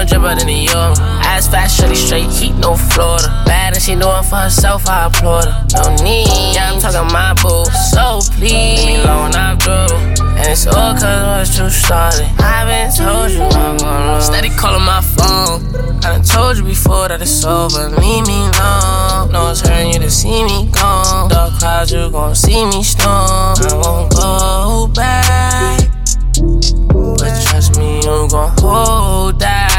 more dripper than a yo. Eyes fast, shorty straight, heat, no Florida. Bad and she it for herself, I applaud her. No need, yeah, I'm talking my boo. So please, leave me alone, I do. And it's all cause what you started. I've been told you I'm gonna. Steady calling my phone. I done told you before that it's over. Leave me alone. No, hurting you to see me gone. Dark clouds, you gon' see me storm. I won't go back. But trust me, you gon' hold that.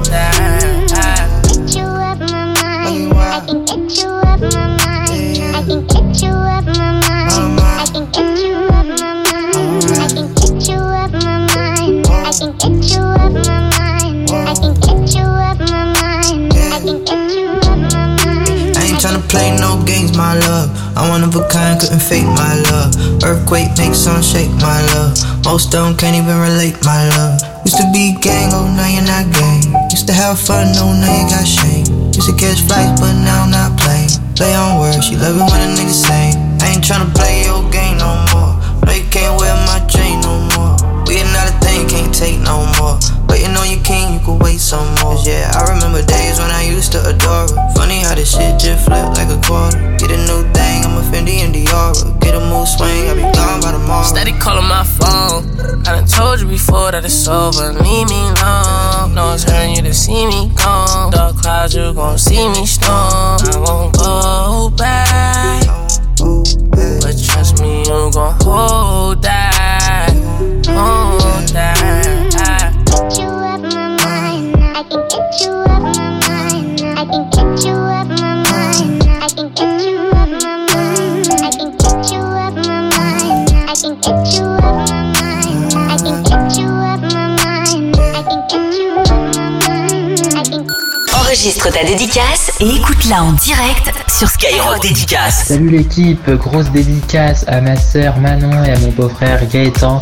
Get my mind. I can get you out my mind. I can get you out my mind. I can get you out my mind. I can get you out my mind. I can get you out my mind. I can get you out my mind. I can get you out my mind. I ain't tryna play no games, my love. I'm one of a kind, couldn't fake my love. Earthquake makes some shake, my love. Most them can't even relate, my love. Used to be gang, oh now you're not gang. Used to have fun, oh now you got shame. Used to catch flights, but now I'm not playing. Play on words, she love it when a nigga sing. I ain't tryna play your game no more. No, you can't wear my chain no more. We not a thing, can't take no more. Waiting on your king, you could wait some more. Yeah, I remember days when I used to adore her. Funny how this shit just flipped like a quarter. Get a new thing, I'm a Fendi and Diora. Get a move swing, I'll be gone by tomorrow. Steady calling my phone. I done told you before that it's over. Leave me alone. No, it's hurting you to see me gone. Dark clouds, you gon' see me storm. I won't go back. But trust me, you gon' hold Enregistre ta dédicace et écoute-la en direct sur Skyrock Dédicace. Salut l'équipe, grosse dédicace à ma sœur Manon et à mon beau-frère Gaëtan.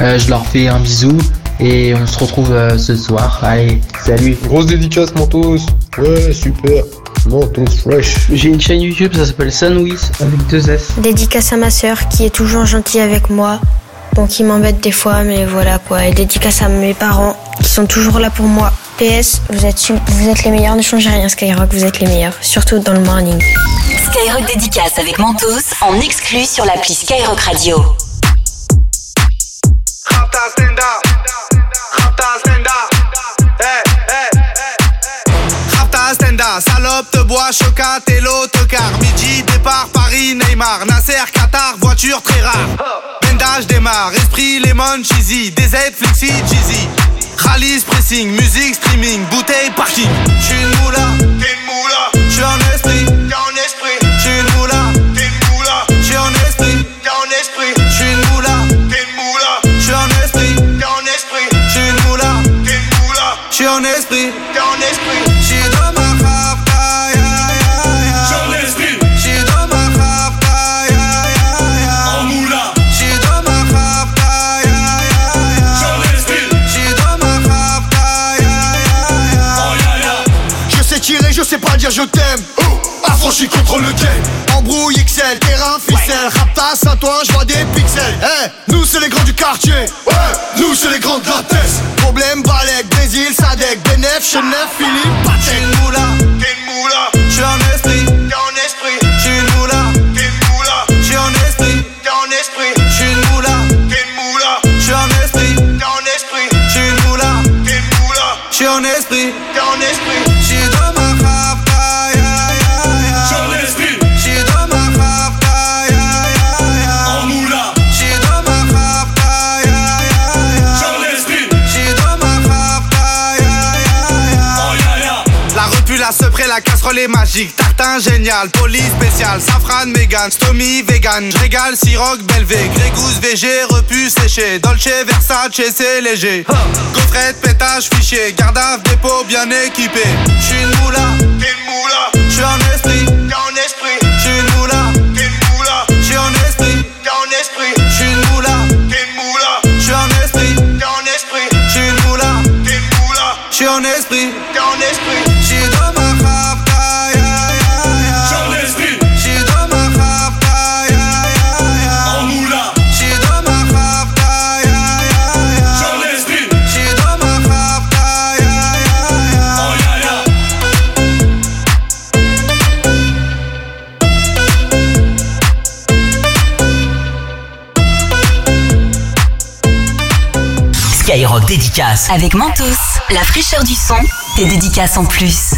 Euh, je leur fais un bisou et on se retrouve euh, ce soir. Allez, salut. Grosse dédicace Mentos. Ouais, super. Mentos fresh. J'ai une chaîne YouTube, ça s'appelle Sanwis avec deux S. Dédicace à ma sœur qui est toujours gentille avec moi. Bon, qui m'embête des fois, mais voilà quoi. Et dédicace à mes parents qui sont toujours là pour moi. PS, vous êtes, vous êtes les meilleurs, ne changez rien Skyrock, vous êtes les meilleurs. Surtout dans le morning. Skyrock Dédicace avec Mentos en exclu sur l'appli Skyrock Radio. Salope te bois, chocat et l'autocar. Midi, départ, Paris, Neymar. Nasser, Qatar, voiture très rare. Démarre. Esprit, lemon, cheesy. DZ, flexi, cheesy. Rallye, pressing, musique, streaming, bouteille, parking. J'suis une moula, t'es une moula. Je t'aime. Affranchi contre le game. Embrouille XL, terrain, ficelle. Raptas à toi, je vois des pixels. Eh, nous c'est les grands du quartier. Ouais, nous c'est les grands de la. Problème, Balek, Brésil, Sadek, Benef, Chenef, Philippe, une moula, t'es repu, la casserole est magique. Tartin génial, police spécial, safran, mégan, stomy, vegan. J'régale, siroc, belvé, grégousse, VG, repu, séché. Dolce, Versace, c'est léger. Gaufrette, pétage, fichier, gardave, dépôt, bien équipé. J'suis une moula, t'es une moula. J'suis en esprit, t'es en esprit. Dédicace. Avec Mentos, la fraîcheur du son, tes dédicaces en plus.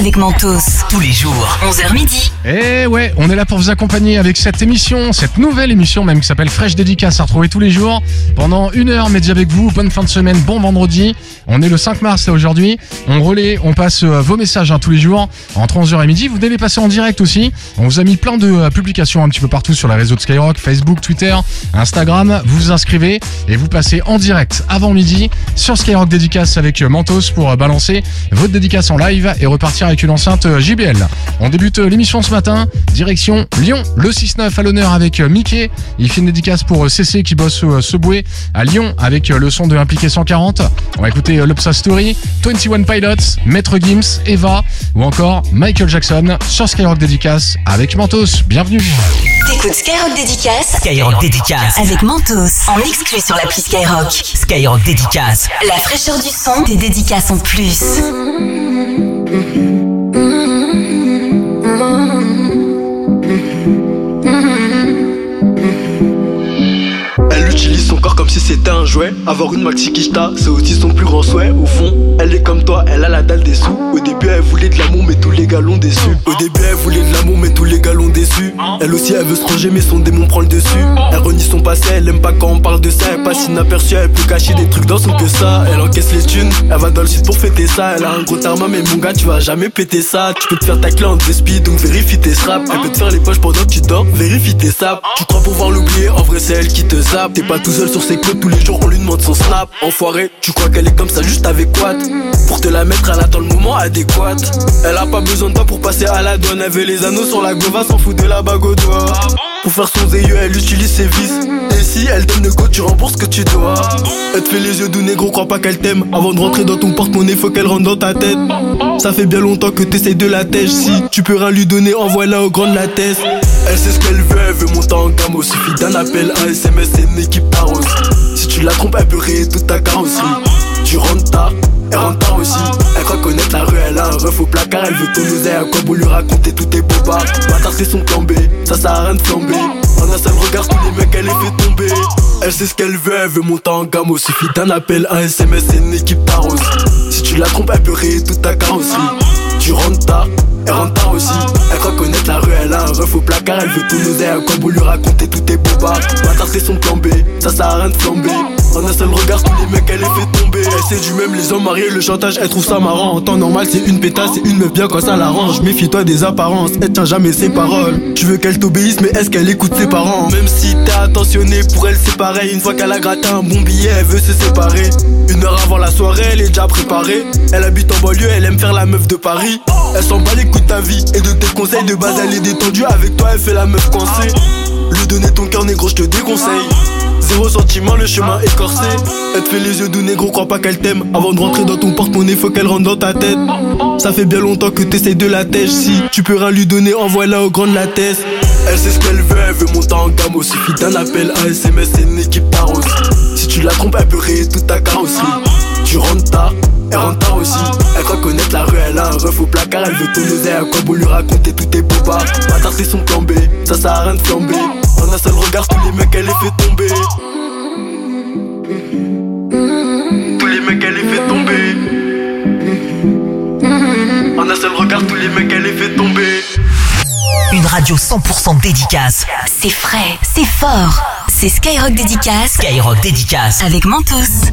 Avec Mentos. Tous les jours, 11h midi. Et eh ouais, on est là pour vous accompagner avec cette émission, cette nouvelle émission même qui s'appelle Fresh Dédicace à retrouver tous les jours pendant une heure, midi avec vous. Bonne fin de semaine, bon vendredi. On est le 5 mars là aujourd'hui. On relaie, on passe euh, vos messages hein, tous les jours entre 11h et midi. Vous devez les passer en direct aussi. On vous a mis plein de euh, publications un petit peu partout sur les réseaux de Skyrock, Facebook, Twitter, Instagram. Vous vous inscrivez et vous passez en direct avant midi sur Skyrock Dédicace avec euh, Mentos pour balancer votre dédicace en live et repartir avec une enceinte JBL. On débute l'émission ce matin, direction Lyon, le 6-9 à l'honneur avec Mickey. Il fait une dédicace pour CC qui bosse au Subway à Lyon avec le son de Impliqué 140. On va écouter Lopsa Story, 21 Pilots, Maître Gims, Eva ou encore Michael Jackson sur Skyrock Dédicace avec Mentos. Bienvenue. T'écoutes Skyrock Dédicace Skyrock Dédicace avec Mentos en exclu sur l'appli Skyrock. Skyrock Dédicace. La fraîcheur du son, des dédicaces en plus. Si c'était un jouet. Avoir une maxi Kishta, c'est aussi son plus grand souhait. Au fond, elle est comme toi, elle a la dalle des sous. Au début, elle voulait de l'amour, mais tous les gars l'ont déçu. Au début, elle voulait de l'amour, mais tous les gars l'ont déçu. Elle aussi, elle veut se ranger, mais son démon prend le dessus. Elle renie son passé, elle aime pas quand on parle de ça. Elle passe inaperçue, elle peut cacher des trucs dans son que ça. Elle encaisse les thunes, elle va dans le sud pour fêter ça. Elle a un gros tarma, mais mon gars, tu vas jamais péter ça. Tu peux te faire ta clé en speed, donc vérifie tes straps. Elle peut te faire les poches pendant que tu dors, vérifie tes saps. Tu crois pouvoir l'oublier, en vrai, c'est elle qui te zappe. T'es pas tout seul sur ses tous les jours on lui demande son snap. Enfoiré, tu crois qu'elle est comme ça juste avec quoi Pour te la mettre, elle attend le moment adéquat. Elle a pas besoin de toi pour passer à la douane. Elle veut les anneaux sur la gova, s'en fout de la bague au doigt. Pour faire son zéyeux, elle utilise ses vis. Et si elle donne le go, tu rembourses ce que tu dois. Elle te fait les yeux doux, négro, crois pas qu'elle t'aime. Avant de rentrer dans ton porte-monnaie, faut qu'elle rentre dans ta tête. Ça fait bien longtemps que t'essayes de la tèche. Si tu peux rien lui donner, envoie-la au grand de la tête. Elle sait ce qu'elle veut, elle veut monter en gamme. Suffit d'un appel, un SMS, c'est une équipe tarose. Tu la trompes, elle peut rayer toute ta carrosserie. Tu rentres tard, elle rentre tard aussi. Elle croit connaître la rue, elle a un ref au placard. Elle veut ton oseille, à quoi pour lui raconter tous tes bobards. Bâtard, c'est son plan B, ça sert à rien de flamber. En un seul regard, tous les mecs, elle les fait tomber. Elle sait ce qu'elle veut, elle veut monter en gamme. Suffit d'un appel, un SMS, c'est une équipe tarose. Si tu la trompes, elle peut rayer toute ta carrosserie. Tu rentres tard, elle rentre tard aussi. Elle croit connaître la rue, elle a un ref au placard. Elle veut ton oseille, à quoi pour lui raconter tous tes bobards. Bâtard, c'est son plan B, ça sert à rien de flamber. En un seul regard, tous les mecs, elle les fait tomber. Elle sait du même, les hommes mariés, le chantage, elle trouve ça marrant. En temps normal, c'est une pétasse, c'est une meuf bien quand ça l'arrange. Méfie-toi des apparences, elle tient jamais ses paroles. Tu veux qu'elle t'obéisse, mais est-ce qu'elle écoute ses parents? Même si t'es attentionné, pour elle c'est pareil. Une fois qu'elle a gratté un bon billet, elle veut se séparer. Une heure avant la soirée, elle est déjà préparée. Elle habite en banlieue, elle aime faire la meuf de Paris. Elle s'en bat les ta vie et de tes conseils de base, elle est détendue. Avec toi, elle fait la meuf coincée. Lui donner ton cœur négro, je te déconseille. Zéro sentiment, le chemin écorcé. Elle te fait les yeux doux, négro, crois pas qu'elle t'aime. Avant de rentrer dans ton porte-monnaie, faut qu'elle rentre dans ta tête. Ça fait bien longtemps que t'essayes de la tèche. Si tu peux rien lui donner, envoie-la au grand de la tête. Elle sait ce qu'elle veut, elle veut monter en gamme. Au suffit d'un appel, un SMS, c'est une équipe tarose. Si tu la trompes, elle peut rayer toute ta carrosserie. Tu rentres tard, elle rentre tard aussi. Elle croit connaître la rue, elle a un ref au placard. Elle veut ton oseille, à quoi pour lui raconter tous tes bobards. Bâtard, c'est son plan B, ça sert à rien de flamber. En un seul regard, tous les mecs, elle les fait tomber. Tous les mecs, elle les fait tomber. En un seul regard, tous les mecs, elle les fait tomber. Une radio 100% dédicace. C'est frais, c'est fort. C'est Skyrock Dédicace. Skyrock Dédicace. Avec Mentos.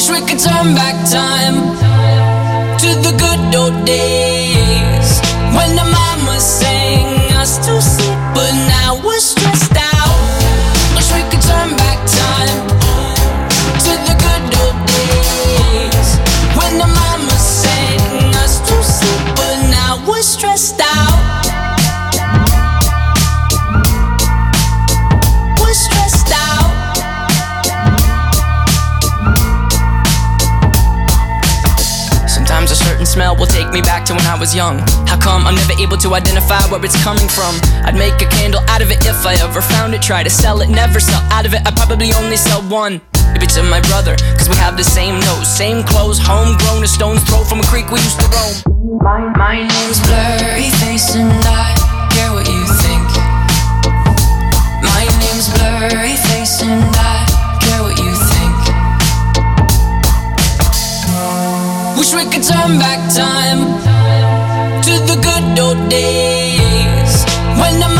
Wish we could turn back time to the good old days when the mama sang us to sleep, but now we're stressed out. Wish we could turn back time to the good old days when the sang us to sleep, but now we're stressed out. Smell will take me back to when I was young. How come I'm never able to identify where it's coming from? I'd make a candle out of it if I ever found it. Try to sell it, never sell out of it. I probably only sell one. Maybe to my brother, cause we have the same nose, same clothes, homegrown, a stone's throw from a creek we used to roam. My, my name's Blurry Face and I care what you think. My name's Blurry Face and I Wish we could turn back time to the good old days. When the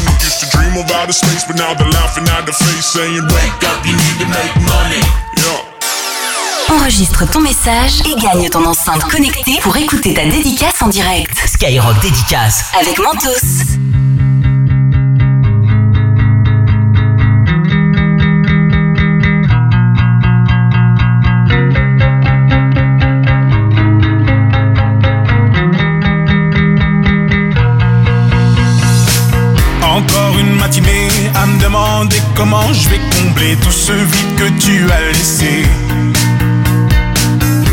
Used to dream of outer space, but now they're laughing at the face, saying, Wake up, you need to make money. Yeah. Enregistre ton message et gagne ton enceinte connectée pour écouter ta dédicace en direct. Skyrock dédicace. Avec Mentos. Comment je vais combler tout ce vide que tu as laissé.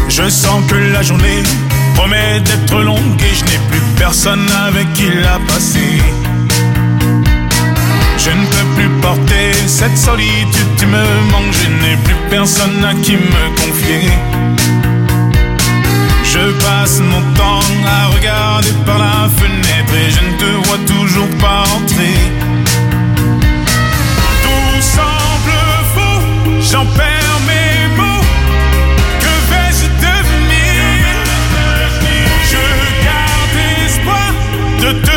Je sens que la journée promet d'être longue et je n'ai plus personne avec qui la passer. Je ne peux plus porter cette solitude, tu me manques, je n'ai plus personne à qui me confier. Je passe mon temps à regarder par la fenêtre et je ne te vois toujours pas entrer. J'en perds mes mots. Que vais-je devenir? Je garde espoir de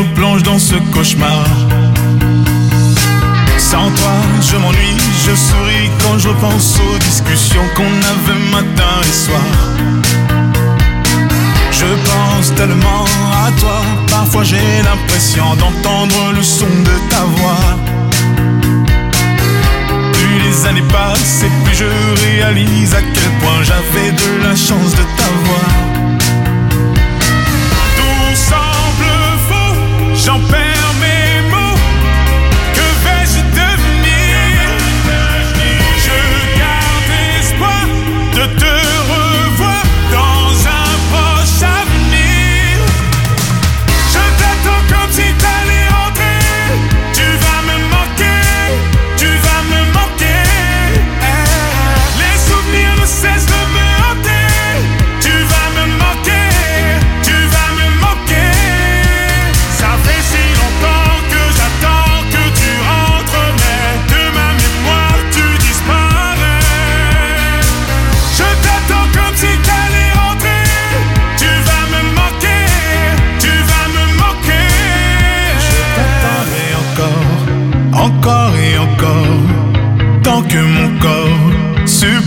replonge dans ce cauchemar. Sans toi, je m'ennuie, je souris quand je pense aux discussions qu'on avait matin et soir. Je pense tellement à toi, parfois j'ai l'impression d'entendre le son de ta voix. Plus les années passent et plus je réalise à quel point j'avais de la chance de t'avoir. J'en perds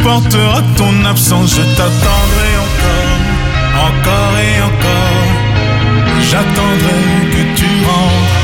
supportera ton absence, je t'attendrai encore, encore et encore. J'attendrai que tu rentres.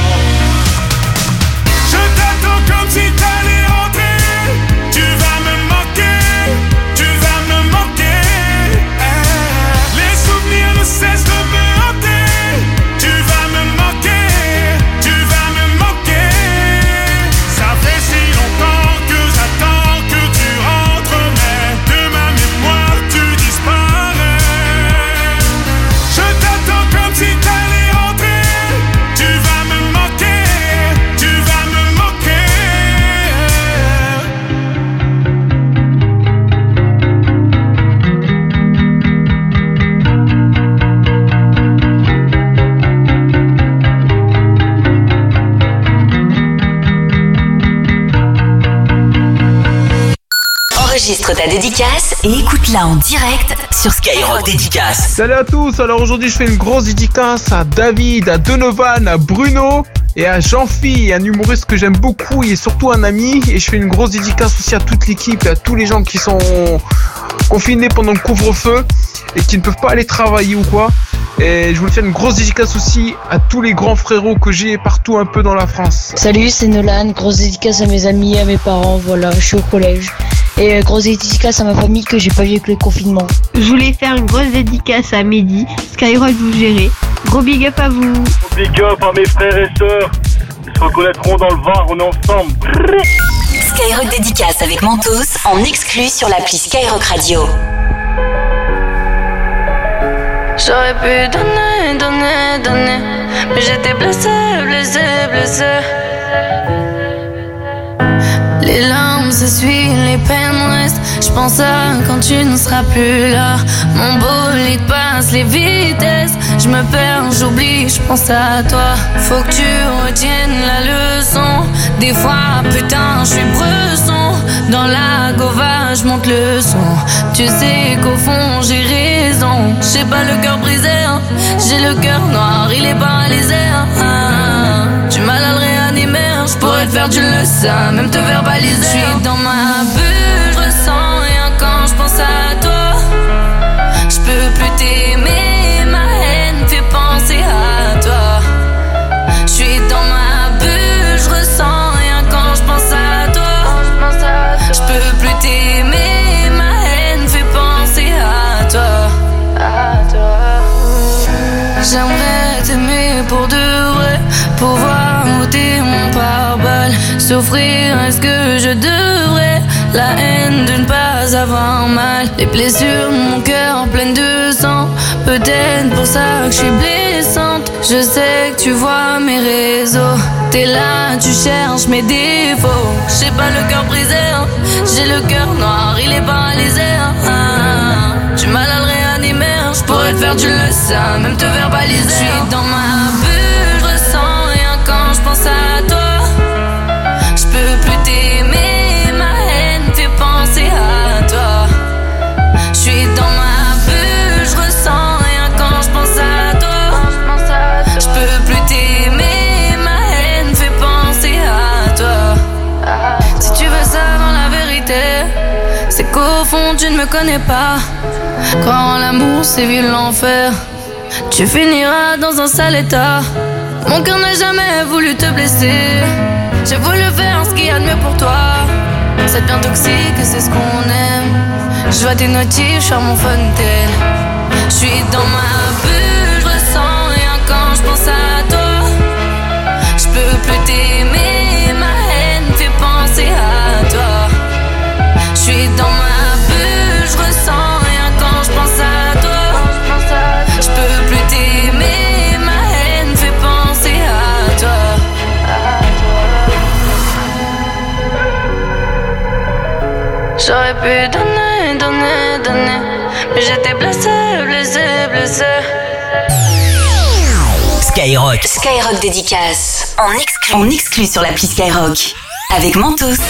Et écoute-la en direct sur Skyrock Dédicace. Salut à tous, alors aujourd'hui je fais une grosse dédicace à David, à Donovan, à Bruno et à Jean-Phi, un humoriste que j'aime beaucoup et surtout un ami et je fais une grosse dédicace aussi à toute l'équipe et à tous les gens qui sont confinés pendant le couvre-feu et qui ne peuvent pas aller travailler ou quoi. Et je voulais faire une grosse dédicace aussi à tous les grands frérots que j'ai partout un peu dans la France. Salut, c'est Nolan. Grosse dédicace à mes amis, à mes parents. Voilà, je suis au collège. Et euh, grosse dédicace à ma famille que j'ai pas vu avec le confinement. Je voulais faire une grosse dédicace à Mehdi, Skyrock vous gérez. Gros big up à vous. Big up à mes frères et sœurs. Ils se reconnaîtront dans le Var, on est ensemble. Skyrock dédicace avec Mentos en exclu sur l'appli Skyrock Radio. J'aurais pu donner, donner, donner. Mais j'étais blessé, blessé, blessé. Les larmes s'essuient, les peines restent. Je pense à quand tu ne seras plus là. Mon bolide passe les vitesses. Je me perds, j'oublie, je pense à toi. Faut que tu retiennes la leçon. Des fois, putain, je suis bresson. Dans la gova, je monte le son. Tu sais qu'au fond, j'ai raison. J'ai pas le cœur brisé, hein. j'ai le cœur noir, il est paralysé. hein. Tu m'as à hein. je pourrais te faire du le sein, même te verbaliser. Je suis dans ma bulle, Souffrir, est-ce que je devrais La haine de ne pas avoir mal? Les blessures mon cœur pleines de sang. Peut-être pour ça que je suis blessante. Je sais que tu vois mes réseaux. T'es là, tu cherches mes défauts. J'ai pas le cœur brisé, hein. j'ai le cœur noir, il est paralysé. hein. Tu m'as à le réanimer, hein. je pourrais te faire du le sein, même te verbaliser. Je suis dans ma bulle, connais pas. Quand l'amour sévit l'enfer, tu finiras dans un sale état. Mon cœur n'a jamais voulu te blesser. J'ai voulu faire ce qu'il y a de mieux pour toi. C'est bien toxique, c'est ce qu'on aime. Je vois tes notifs, sur mon fontaine. Je suis dans ma bulle, je ressens rien quand je pense à toi. Je peux plus t'aimer, ma haine fait penser à toi. Je suis dans ma J'aurais pu donner, donner, donner. Mais j'étais blessé, blessé, blessé. Skyrock. Skyrock dédicace en exclu, en exclu sur l'appli Skyrock avec Mentos.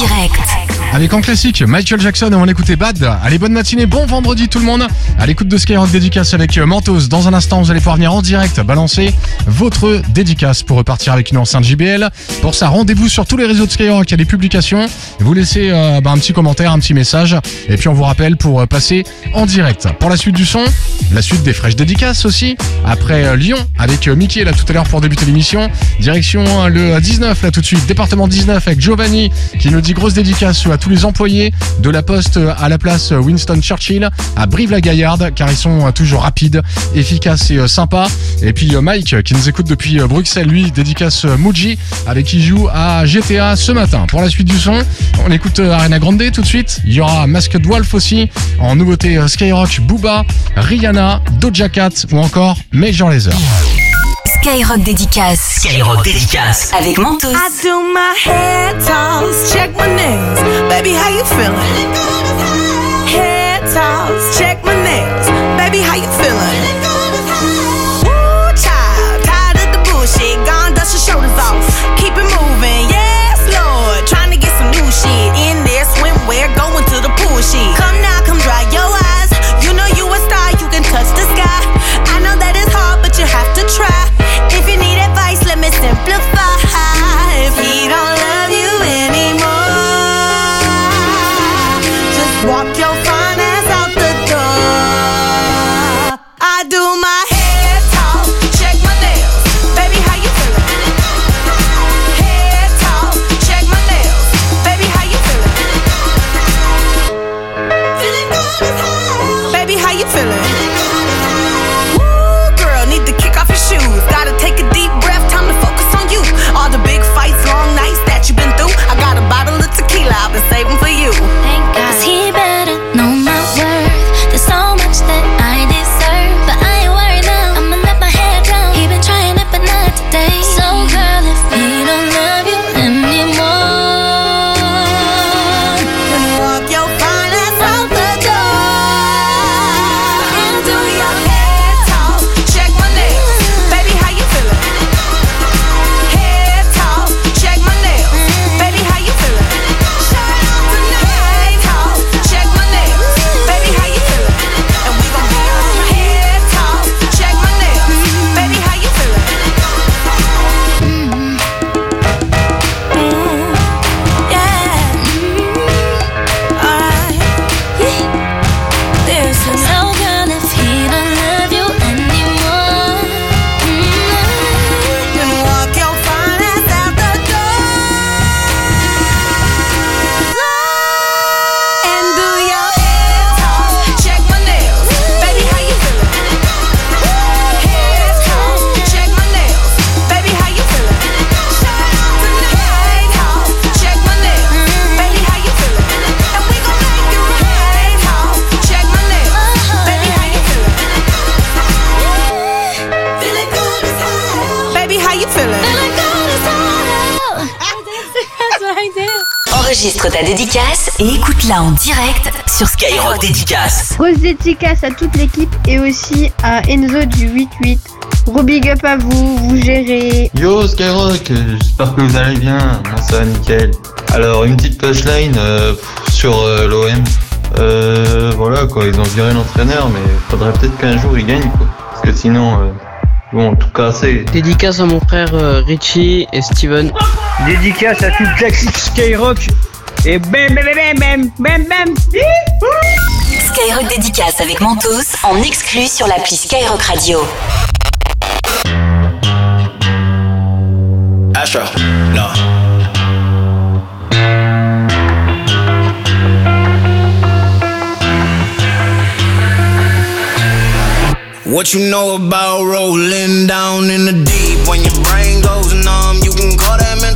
Direct. En classique Michael Jackson on écoutait Bad. Allez, bonne matinée, bon vendredi tout le monde. À l'écoute de Skyrock Dédicace avec euh, Mentos. Dans un instant, vous allez pouvoir venir en direct balancer votre dédicace pour repartir avec une enceinte JBL. Pour ça, rendez-vous sur tous les réseaux de Skyrock. Il y a des publications. Vous laissez euh, bah, un petit commentaire, un petit message. Et puis on vous rappelle pour euh, passer en direct. Pour la suite du son, la suite des fraîches dédicaces aussi. Après Lyon, avec Mickey là tout à l'heure pour débuter l'émission. Direction le 19 là tout de suite. Département 19 avec Giovanni qui nous dit grosse dédicace à tous les employés de la poste à la place Winston Churchill à Brive-la-Gaillarde car ils sont euh, toujours rapides, efficaces et euh, sympas. Et puis euh, Mike qui nous écoute depuis Bruxelles, lui dédicace Muji avec qui joue à GTA ce matin. Pour la suite du son, on écoute Arena Grande tout de suite. Il y aura Masked Wolf aussi en nouveauté Skyrock, Booba, Rihanna, Doja Cat ou encore Major Lazer. Skyrock Dédicace. Skyrock Dédicace. Avec Mentos. I do my head toss, check my nails. Baby, how you feeling? Head toss, check my nails. Baby, how you feeling? Woo, child, tired of the bullshit. Gone, dust your shoulders off. Keep it moving, yes, Lord. Trying to get some new shit in there. Swimwear, going to the pool shit. Come now, come dry your eyes. You know you a star, you can touch the sky. I know that it's hard, but you have to try. Simplify. En direct sur Skyrock Dédicace. Grosse dédicace à toute l'équipe et aussi à Enzo du 88. Gros big up à vous, vous gérez. Yo Skyrock, j'espère que vous allez bien, moi ça va nickel. Alors une petite punchline euh, sur euh, l'OM. Euh, voilà quoi, ils ont viré l'entraîneur mais faudrait peut-être qu'un jour ils gagnent quoi. Parce que sinon, euh, vont tout casser. Dédicace à mon frère euh, Richie et Steven. Dédicace à toute l'équipe Skyrock. Et bam bam bam bam bam. Skyrock Dédicace avec Mentos en exclu sur l'appli Skyrock Radio. Astro, no. What you know about rolling down in the deep? When your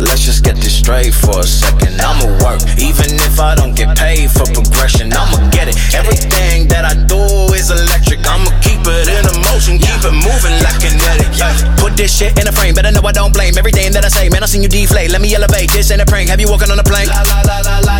Let's just get this straight for a second. I'ma work, even if I don't get paid for progression. I'ma get it. Everything that I do is electric. I'ma keep it in a motion, keep it moving like kinetic. Put this shit in a frame, better know I don't blame everything that I say. Man, I seen you deflate. Let me elevate. This ain't a prank. Have you walking on a plane?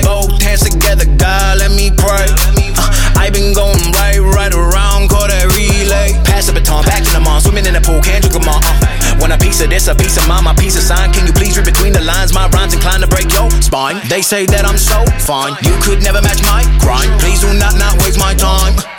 Both hands together, God, let me pray. Uh, I been going right, right around, call that relay. Pass the baton, back in the mall, swimming in the pool, can't drink them all. Uh, want a piece of this, a piece of mine, my piece of sign. Can you please read between the lines? My rhymes inclined to break your spine. They say that I'm so fine, you could never match my grind. Please do not not waste my time.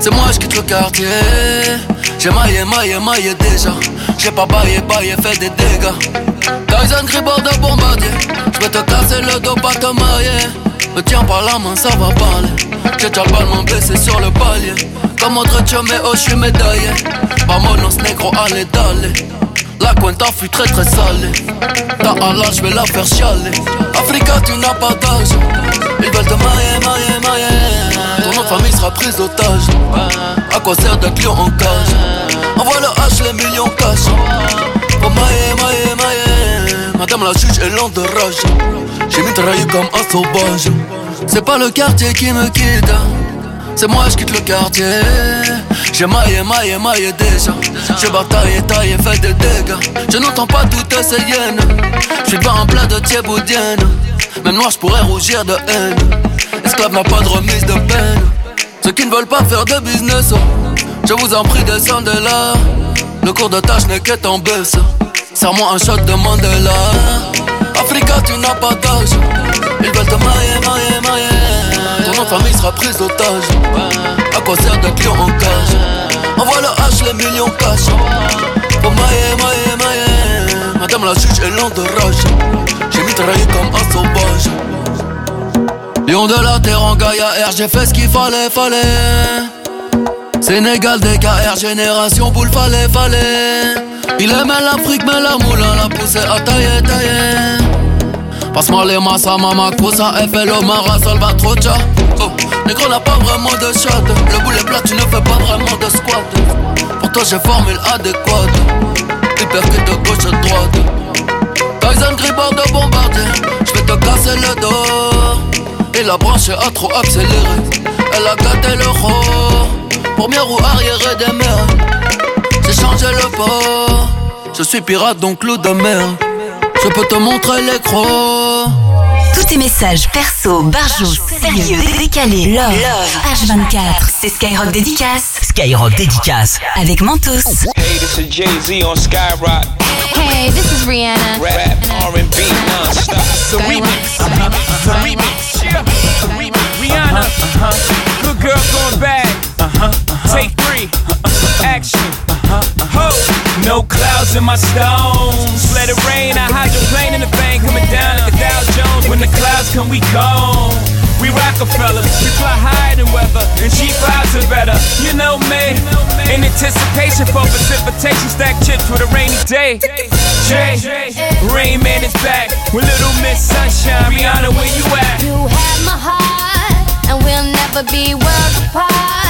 C'est moi je quitte le quartier. J'ai maillé, maillé, maillé déjà. J'ai pas baillé, baillé, fait des dégâts. Tyson Gribord de bombardier. Je vais te casser le dos, pas te mailler. Me tiens par la main, ça va parler. J'ai déjà le blessé sur le palier. Comme autre mais oh, je suis médaillé. Vamonos negro, allez, d'aller. La cuenta fut très très salée. Ta Allah, je vais la faire chialer. Africa, tu n'as pas d'âge. Ils veulent te mailler, mailler, mailler. De famille sera prise d'otage. À quoi sert d'être lion en cage? Envoie le H, les millions cash. Pour mailler, mailler, mailler. Madame la juge est lente de rage. J'ai mitraillé comme un sauvage. C'est pas le quartier qui me quitte. C'est moi, je quitte le quartier. J'ai maillé, maillé, maillé déjà. J'ai bataillé, taillé, fait des dégâts. Je n'entends pas toutes ces hyènes. Je suis devant un plat de thieboudienne. Même noir, je pourrais rougir de haine. Esclave n'a pas de remise de peine. Ceux qui ne veulent pas faire de business, oh, je vous en prie, descendez là. Le cours de tâche n'est qu'être en baisse. Serre-moi un shot de Mandela. Africa, tu n'as pas d'âge. Ils veulent te mailler, mailler, mailler. Ton de famille sera prise d'otage. À quoi sert d'être lion en cage? Envoie le H, les millions cash. Pour mailler, mailler, mailler. Madame la juge est lente de rage. J'ai mitraillé comme un sauvage. Lion de la terre en Gaïa R, j'ai fait ce qu'il fallait, fallait. Sénégal, DKR, génération boule, fallait, fallait. Il aimait l'Afrique, mais la moulin l'a poussé à tailler, tailler. Passe-moi les massa, mama, cosa, FLO, Mara, Salvatrocha. Oh, négro n'a pas vraiment de shot. Le boulet plat, tu ne fais pas vraiment de squat. Pour toi, j'ai formule adéquate. Hypercute de gauche à droite. Tyson Gribord de bombardier. J'vais te casser le dos. Et la branche a trop accéléré. Elle a gâté le roi. Première roue arrière des mers. J'ai changé le port. Je suis pirate donc loup de mer. Je peux te montrer les crocs. Tous tes messages perso, barjou, sérieux, décalés, love, H24, c'est Skyrock dédicace. Skyrock dédicace. Avec Mentos. Hey, this is Jay Z on Skyrock. Hey, this is Rihanna. Rap, R&B, non-stop. The remix. The remix. Yeah. The remix. Rihanna. Good girl going bad. Take three. Action. Ho. No clouds in my stones. Let it rain. I hydroplane in the bank coming down like a Dow Jones. When the clouds come, we gone. We Rockefellers, we fly higher than weather, and cheap vibes are better. You know me, in anticipation for precipitation, stack chips with a rainy day. Jay, Rain Man is back with Little Miss Sunshine. Rihanna, where you at? You have my heart, and we'll never be worlds apart.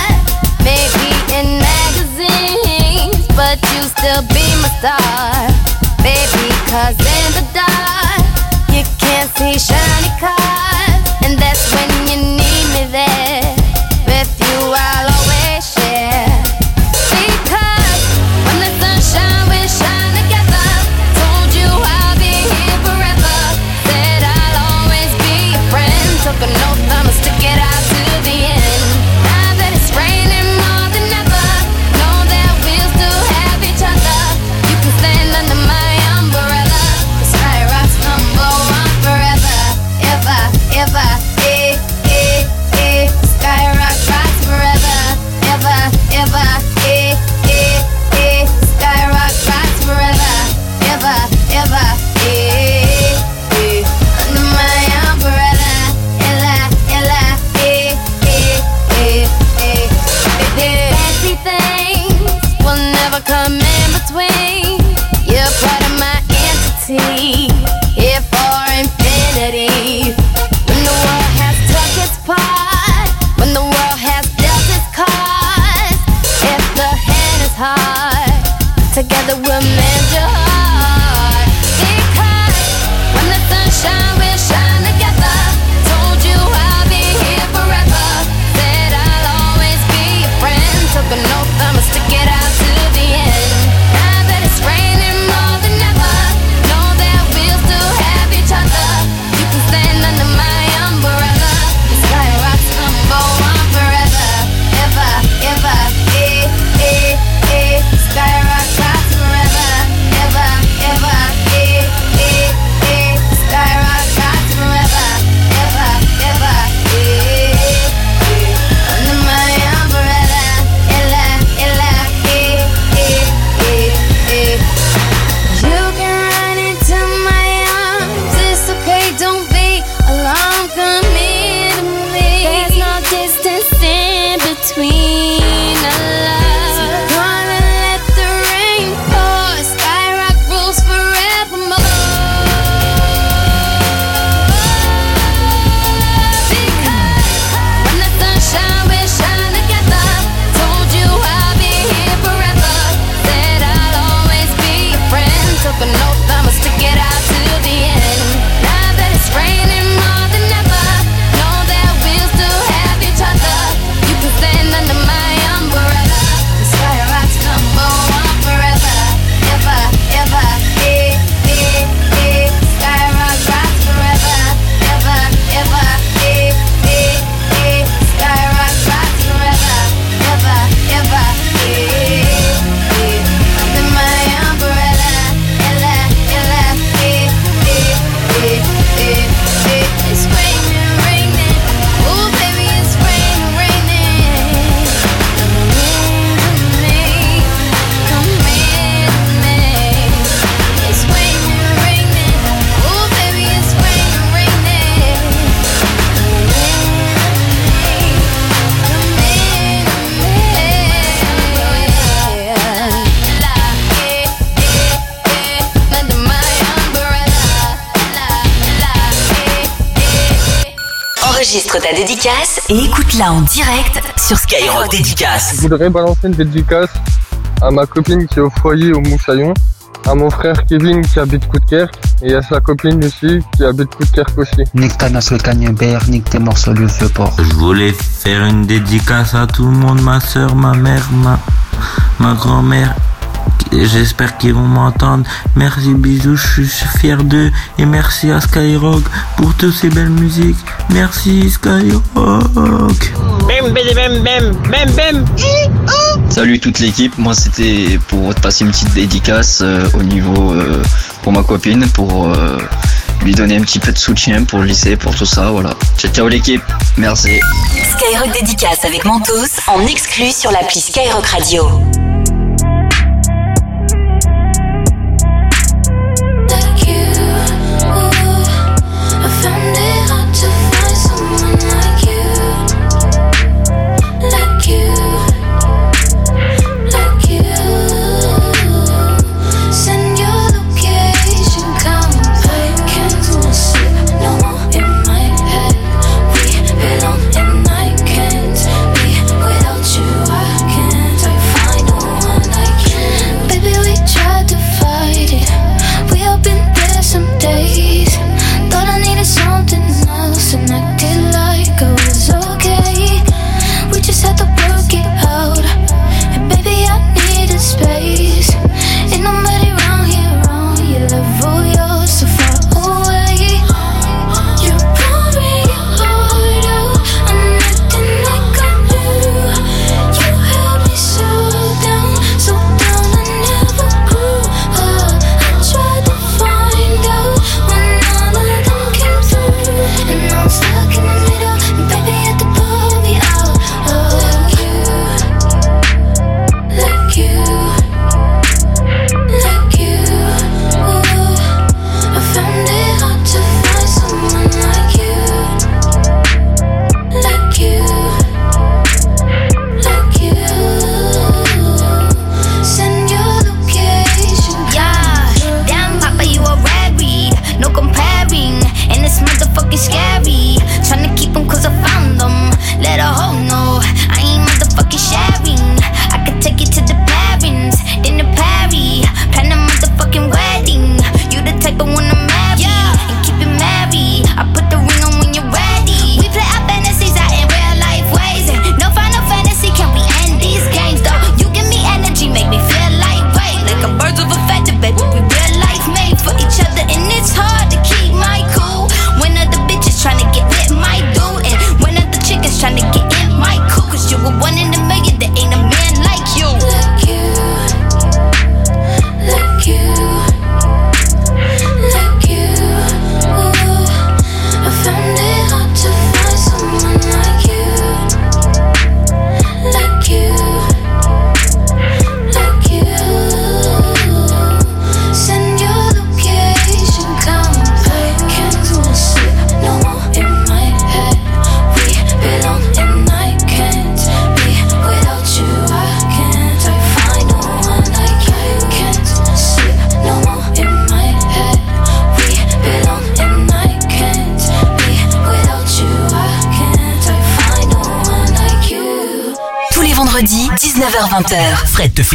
But you still be my star. Baby, cause in the dark, you can't see shiny cars. And that's when you need me there. Écoute-la en direct sur Skyrock Dédicace. Je voudrais balancer une dédicace à ma copine qui est au foyer au Moussaillon, à mon frère Kevin qui habite Coudekerque et à sa copine Lucie qui habite Coudekerque aussi. Nique ta nasse le cagnebert, nique tes morceaux le feu port. Je voulais faire une dédicace à tout le monde, ma soeur, ma mère, ma, ma grand-mère. J'espère qu'ils vont m'entendre. Merci, bisous, je suis fier d'eux. Et merci à Skyrock pour toutes ces belles musiques. Merci, Skyrock. Salut toute l'équipe, moi c'était pour te passer une petite dédicace euh, au niveau euh, pour ma copine, pour euh, lui donner un petit peu de soutien pour le lycée, pour tout ça, voilà. Ciao ciao l'équipe, merci. Skyrock Dédicace avec Mentos en exclu sur l'appli Skyrock Radio.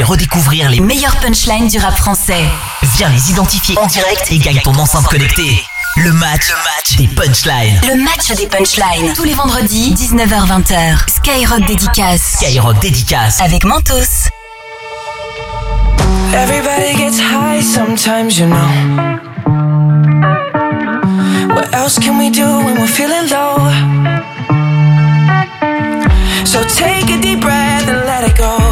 19h20h. Fred te fait redécouvrir les Les meilleures punchlines du rap français. Viens les identifier en direct et gagne ton enceinte connectée. Le match, le match des punchlines. Le match des punchlines. Tous les vendredis, 19h20h. Skyrock dédicace. Skyrock dédicace. Avec Mentos. Everybody gets high sometimes, you know. What else can we do when we're feeling low? So take a deep breath and let it go.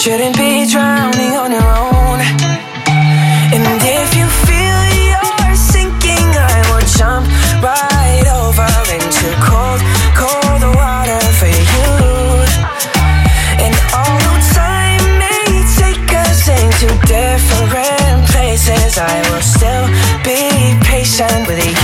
Shouldn't be drowning on your own. And if you feel you're sinking, I will jump right over into cold, cold water for you. And although time may take us into different places, I will still be patient with you.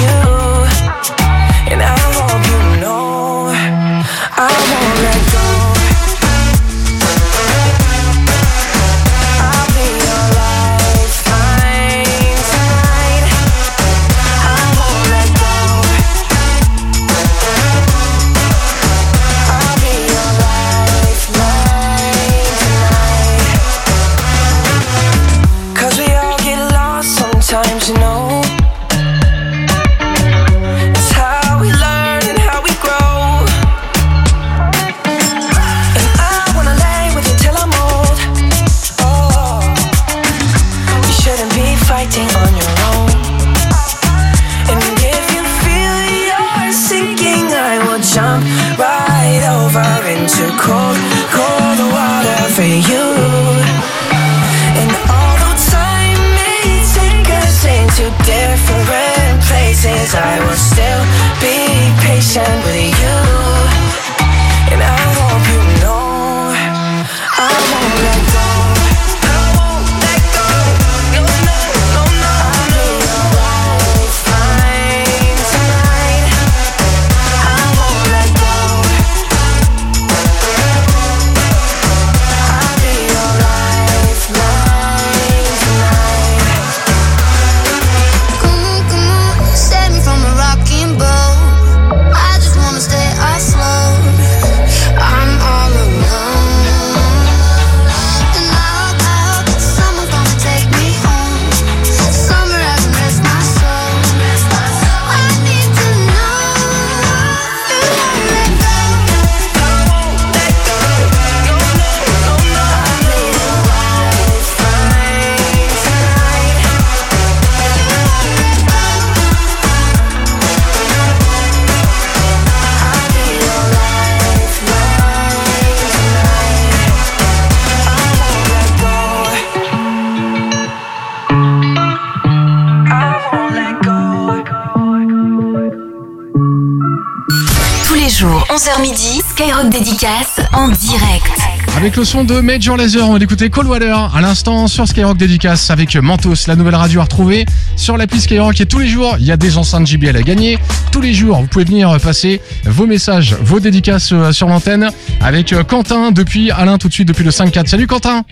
11h midi, Skyrock dédicace en direct. Avec le son de Major Laser, on va écouter Cold Water à l'instant sur Skyrock Dédicace avec Mentos, la nouvelle radio à retrouver sur l'appli Skyrock. Et tous les jours, il y a des enceintes JBL à gagner. Tous les jours, vous pouvez venir passer vos messages, vos dédicaces euh, sur l'antenne avec euh, Quentin depuis Alain tout de suite depuis le 5-4. Salut Quentin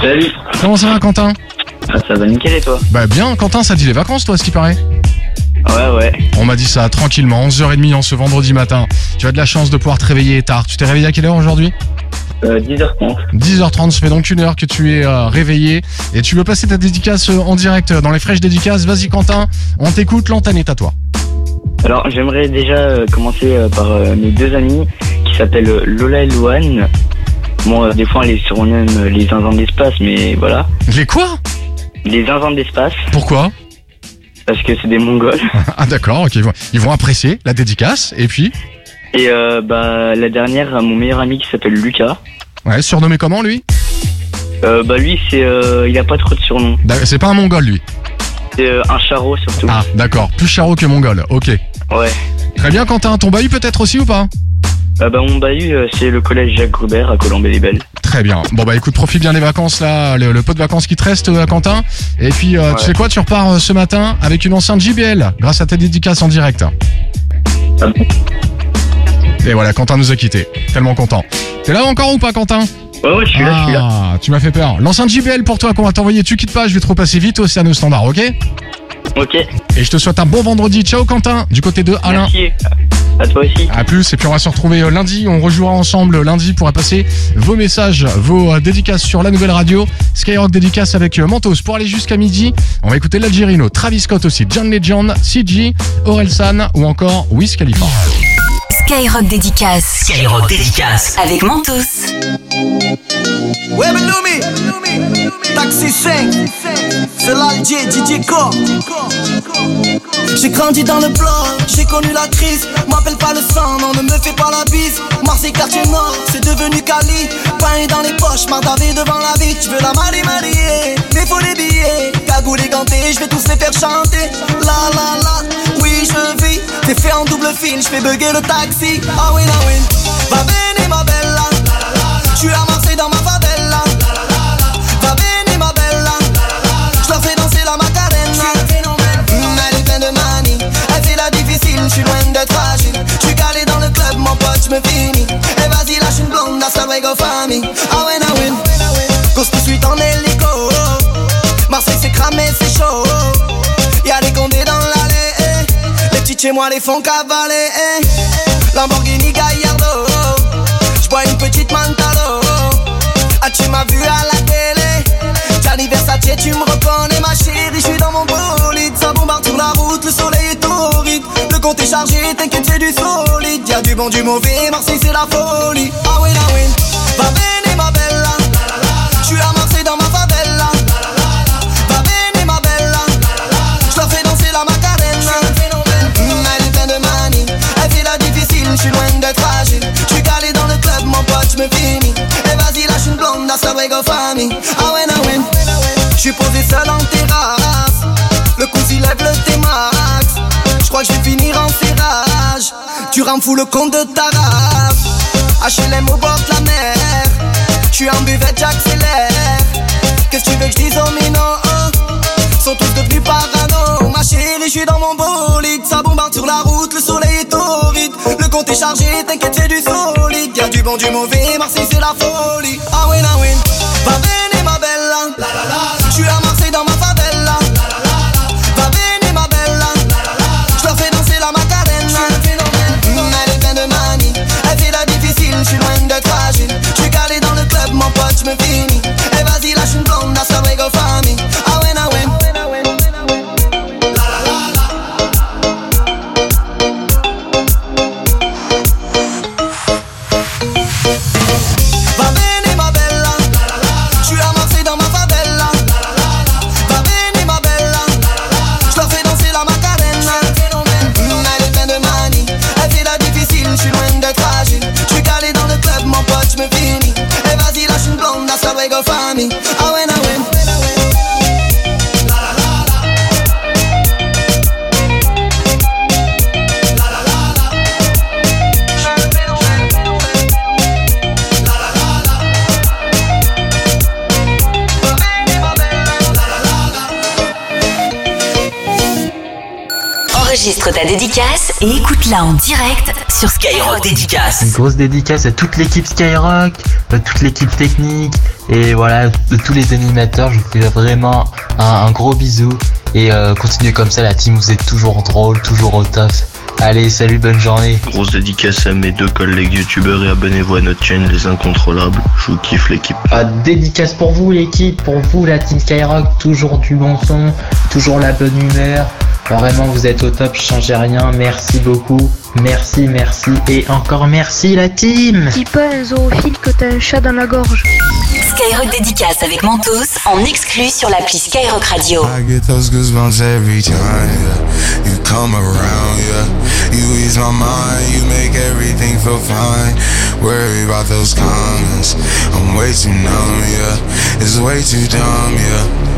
Salut. Comment ça va Quentin? Ça va nickel et toi? Bah bien, Quentin, ça dit les vacances toi, ce qui paraît Ouais, ouais. On m'a dit ça tranquillement, 11h30 en ce vendredi matin. Tu as de la chance de pouvoir te réveiller tard. Tu t'es réveillé à quelle heure aujourd'hui? Euh, 10h30. 10h30, ça fait donc une heure que tu es euh, réveillé et tu veux passer ta dédicace euh, en direct euh, dans les fraîches dédicaces. Vas-y Quentin, on t'écoute, l'antenne est à toi. Alors, j'aimerais déjà euh, commencer euh, par euh, mes deux amis qui s'appellent Lola et Louane. Bon, euh, des fois, on les surnomme euh, les zinzins d'espace, mais voilà. Les quoi? Les zinzins d'espace, Pourquoi? Parce que c'est des mongols. Ah d'accord, ok, ils vont, ils vont apprécier la dédicace et puis, Et euh, bah, la dernière, à mon meilleur ami qui s'appelle Lucas. ouais, surnommé comment lui? Euh, bah, lui, c'est, euh, il a pas trop de surnom. D'ac- C'est pas un mongol lui? C'est euh, un charreau surtout. Ah d'accord, plus charo que mongol, ok. Ouais. Très bien Quentin, ton bahut peut-être aussi ou pas? Euh, bah, mon bahut, euh, c'est le collège Jacques Gruber à Colombey-les-Belles. Très bien. Bon bah écoute, profite bien des vacances là, le, le peu de vacances qui te reste euh, Quentin. Et puis euh, tu Ouais. sais quoi, tu repars euh, ce matin avec une enceinte JBL grâce à ta dédicace en direct. Et voilà, Quentin nous a quittés. Tellement content. T'es là encore ou pas Quentin? Ouais, ouais, je suis là, je suis là. Ah, tu m'as fait peur. L'enceinte JBL pour toi qu'on va t'envoyer, tu quittes pas, je vais te repasser vite au Océano Standard, ok Ok. Et je te souhaite un bon vendredi. Ciao Quentin, du côté de Alain. Merci. À toi aussi. À plus, et puis on va se retrouver euh, lundi. On rejouera ensemble lundi pour passer vos messages, vos euh, dédicaces sur la nouvelle radio. Skyrock dédicace avec euh, Mentos pour aller jusqu'à midi. On va écouter l'Algérino, Travis Scott aussi, John Legend, CG, Orelsan ou encore Wiz Khalifa. Skyrock dédicace. Skyrock dédicace. Avec Mentos. Ouais, mais Lumi, Taxi 5, c'est l'Alger, DJ Core. J'ai grandi dans le bloc, j'ai connu la crise. M'appelle pas le sang, non, ne me fais pas la bise. Marseille, quartier nord, c'est devenu Cali. Pain dans les poches, mardavé devant la vie. Tu veux la marier, marier, mais faut les billets. Cagoule et ganté, je vais tous les faire chanter. La la la, oui, je vis. T'es fait en double fil, je fais bugger le taxi. Ah oui, ah oui. Va venir, ma bella. Je suis Marseille dans ma favela. Va venir, ma bella. Je leur fais danser la macarena. Mm, Elle est pleine de manie. Elle fait la difficile, je suis loin d'être fragile. Je suis calé dans le club, mon pote, je me finis. Et vas-y, lâche une blonde, hasta luego, famille. Ah ouais, ah ouais. Cause tout de suite en hélico. Marseille, c'est cramé, c'est chaud. Chez moi les font cavaler. eh. Lamborghini Gallardo. J'bois une petite Mantalo. Ah, tu m'as vu à la télé. Gianni Versace, tu me reconnais, ma chérie. J'suis dans mon bolide. Ça bombarde sur la route, le soleil est torride. Le compte est chargé, t'inquiète, c'est du solide. Y'a du bon, du mauvais. Marseille, c'est la folie. Ah oui, ah oui. J'me finis. Et vas-y, lâche une blonde, hasta luego, famille. Ah ouais, ah ouais. J'suis posé seul en terrasse. Le cousin lève le T-Max. J'crois que j'vais finir en serrage. Tu rends fou le compte de ta race. HLM au bord de la mer. J'suis en buvette, j'accélère. Qu'est-ce que tu veux que j'dise aux minots Sont tous devenus parano. Ma chérie, j'suis dans mon bolide. Ça bombarde sur la route, le soleil est Le compte est chargé, t'inquiète, c'est du solide. Y'a du bon, du mauvais, Marseille, c'est la folie. Ah ouais, ah ouais. Va venir, ma bella. J'suis à Marseille dans ma favela. Va venir, ma bella. J'leur fais danser la macarena. Mm, Elle est pleine de manie. Elle fait la difficile, j'suis loin d'être fragile. J'suis calé dans le club, mon pote, j'me finis. Écoute-la en direct sur Skyrock dédicace. Une grosse dédicace à toute l'équipe Skyrock, à toute l'équipe technique et voilà, de tous les animateurs. Je vous fais vraiment un, un gros bisou et euh, continuez comme ça, la team. Vous êtes toujours drôle, toujours au top. Allez, salut, bonne journée. Grosse dédicace à mes deux collègues youtubeurs et abonnez-vous à notre chaîne Les Incontrôlables. Je vous kiffe l'équipe. Ah, dédicace pour vous l'équipe, pour vous la team Skyrock, toujours du bon son, toujours la bonne humeur. Vraiment vous êtes au top, changez rien, merci beaucoup, merci, merci et encore merci la team Dis pas à Zorophile que t'as un chat dans la gorge. Skyrock dédicace avec Mentos en exclu sur l'appli Skyrock Radio. I get those goosebumps every time, yeah. You come around, yeah. You ease my mind, you make everything feel fine. Worry about those comments. I'm way too numb, yeah. It's way too dumb, yeah.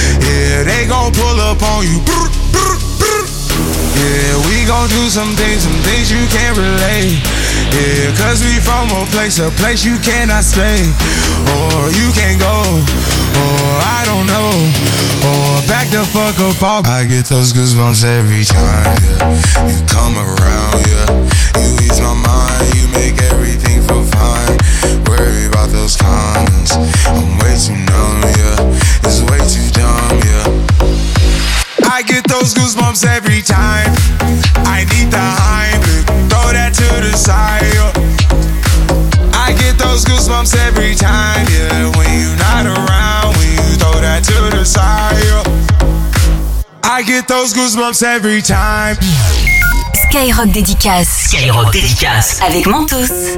Yeah, they gon' pull up on you. Yeah, we gon' do some things, some things you can't relate. Yeah, cause we from a place, a place you cannot stay. Or you can't go, or I don't know. Or back the fuck up. I get those goosebumps every time, yeah. You come around, yeah. You ease my mind, you make everything feel fine. Worry about those comments. I'm way too numb, yeah. It's way too dumb. I get those goosebumps every time. I need the Heimlich, throw that to the side. I get those goosebumps every time, yeah. When you're not around, when you throw that to the side. I get those goosebumps every time. Skyrock dédicace. Skyrock dédicace. Avec Mentos.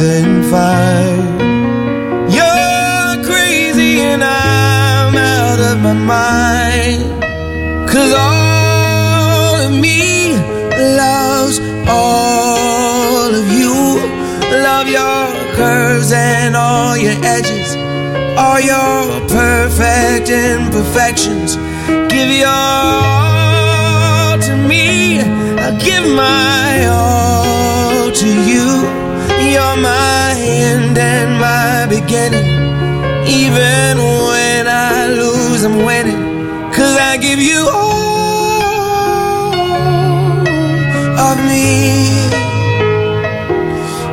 Breathing fine. You're crazy and I'm out of my mind. Cause all of me loves all of you. Love your curves and all your edges. All your perfect imperfections. Give your all to me. I give my all. You're my end and my beginning. Even when I lose, I'm winning. Cause I give you all of me.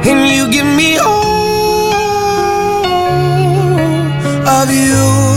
And you give me all of you.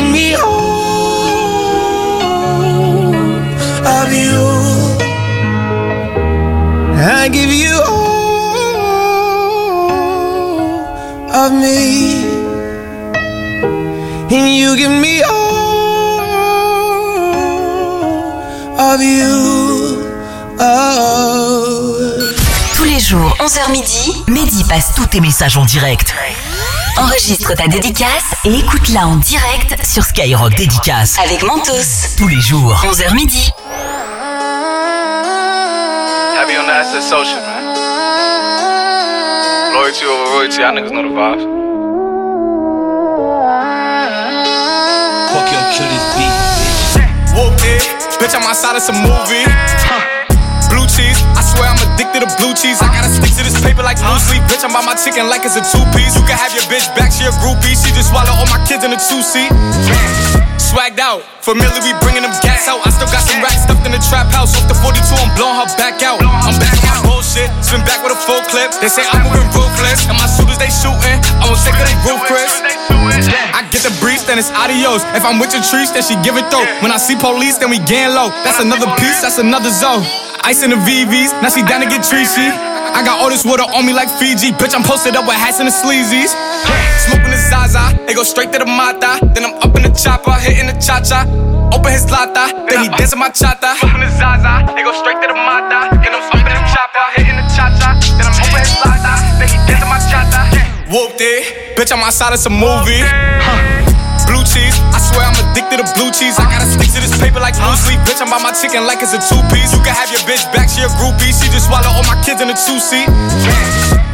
I give you all of me. And you give me all of you. Oh. Tous les jours, 11h midi, Mehdi passe tous tes messages en direct. enregistre ta dédicace et écoute-la en direct Sur Skyrock dédicace. avec Mentos. Tous les jours. 11h midi. Happy on social, man. Loyalty over royalty, y'all niggas know the vibes. Fuck your kill this beat. Whooped it, bitch, I'm outside of some movie. Huh. Blue cheese, I swear I'm addicted to blue cheese. I gotta stick to this paper like blue sleep. Bitch, I'm by my chicken like it's a two piece. You can have your bitch back, she a groupie. She just swallow all my kids in a two seat. Swagged out, familiar, we bringing them gas out. I still got some racks stuffed in the trap house. Off the 42, I'm blowing her back out. I'm back my bullshit, spin back with a full clip. They say I'm moving ruthless, and my shooters they shooting. I won't take of they Chris. I get the breeze, then it's adios. If I'm with your trees, then she give it though. When I see police, then we gang low. That's another piece, that's another zone. Ice in the VVs, now she down to get treachy. I got all this water on me like Fiji. Bitch, I'm posted up with hats and the sleazies. Smoking Zaza, it go straight to the Mata. Then I'm up in the chopper, hitting the cha cha. Open his lata, then he dancing my chata. Smoking the Zaza, it go straight to the Mata. Then I'm up in the chopper, hitting the cha cha. Then I'm open his lata, then he dancing my chata. Whooped it, bitch, I'm outside of some movie. Huh. Swear I'm addicted to blue cheese. I gotta stick to this paper like blue sleep. Bitch, I'm by my chicken like it's a two piece. You can have your bitch back, she a groupie. She just swallow all my kids in a two seat.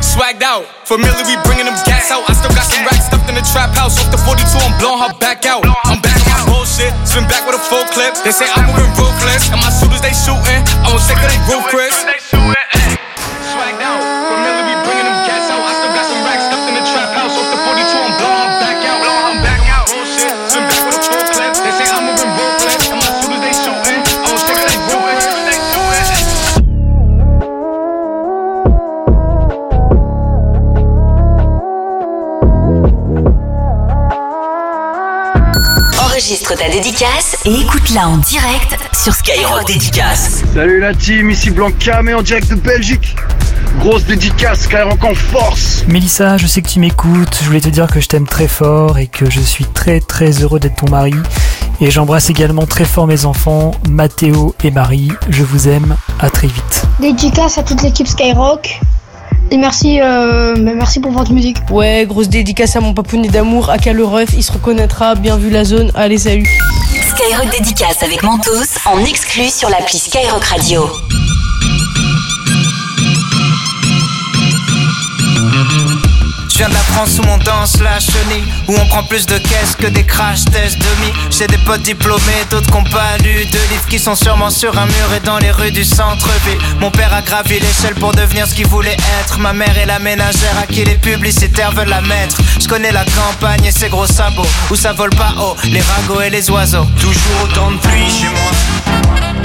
Swagged out, familiar, we bringing them gas out. I still got some racks stuffed in the trap house. Off the 42, I'm blowing her back out. I'm back my bullshit, spin back with a full clip. They say I'm moving ruthless, and my shooters they shooting. I won't take of they roof, dédicace et écoute-la en direct sur Skyrock Dédicace. Salut la team, ici Blanca, mais en direct de Belgique. Grosse dédicace, Skyrock en force. Mélissa, je sais que tu m'écoutes, je voulais te dire que je t'aime très fort et que je suis très très heureux d'être ton mari. Et j'embrasse également très fort mes enfants, Mathéo et Marie. Je vous aime, à très vite. Dédicace à toute l'équipe Skyrock. Et merci, euh, bah, merci pour votre musique. Ouais, grosse dédicace à mon papounet d'amour, à le ref, il se reconnaîtra, bien vu la zone, allez salut. Skyrock Dédicace avec Mentos en exclu sur l'appli Skyrock Radio. Je viens de la France où on danse la chenille Où on prend plus de caisses que des crash tests demi J'ai des potes diplômés, d'autres qui ont pas lu De livres qui sont sûrement sur un mur et dans les rues du centre-ville. Mon père a gravi l'échelle pour devenir ce qu'il voulait être. Ma mère est la ménagère à qui les publicitaires veulent la mettre. Je connais la campagne et ses gros sabots Où ça vole pas haut, les ragots et les oiseaux. Toujours autant de pluie chez moi.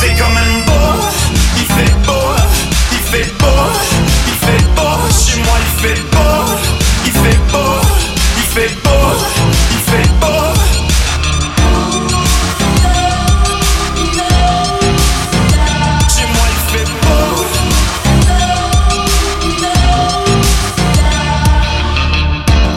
Fait quand même beau, il fait beau, il fait beau, il fait beau. Chez moi il fait beau, il fait beau, il fait beau, il fait beau. Chez moi il fait beau.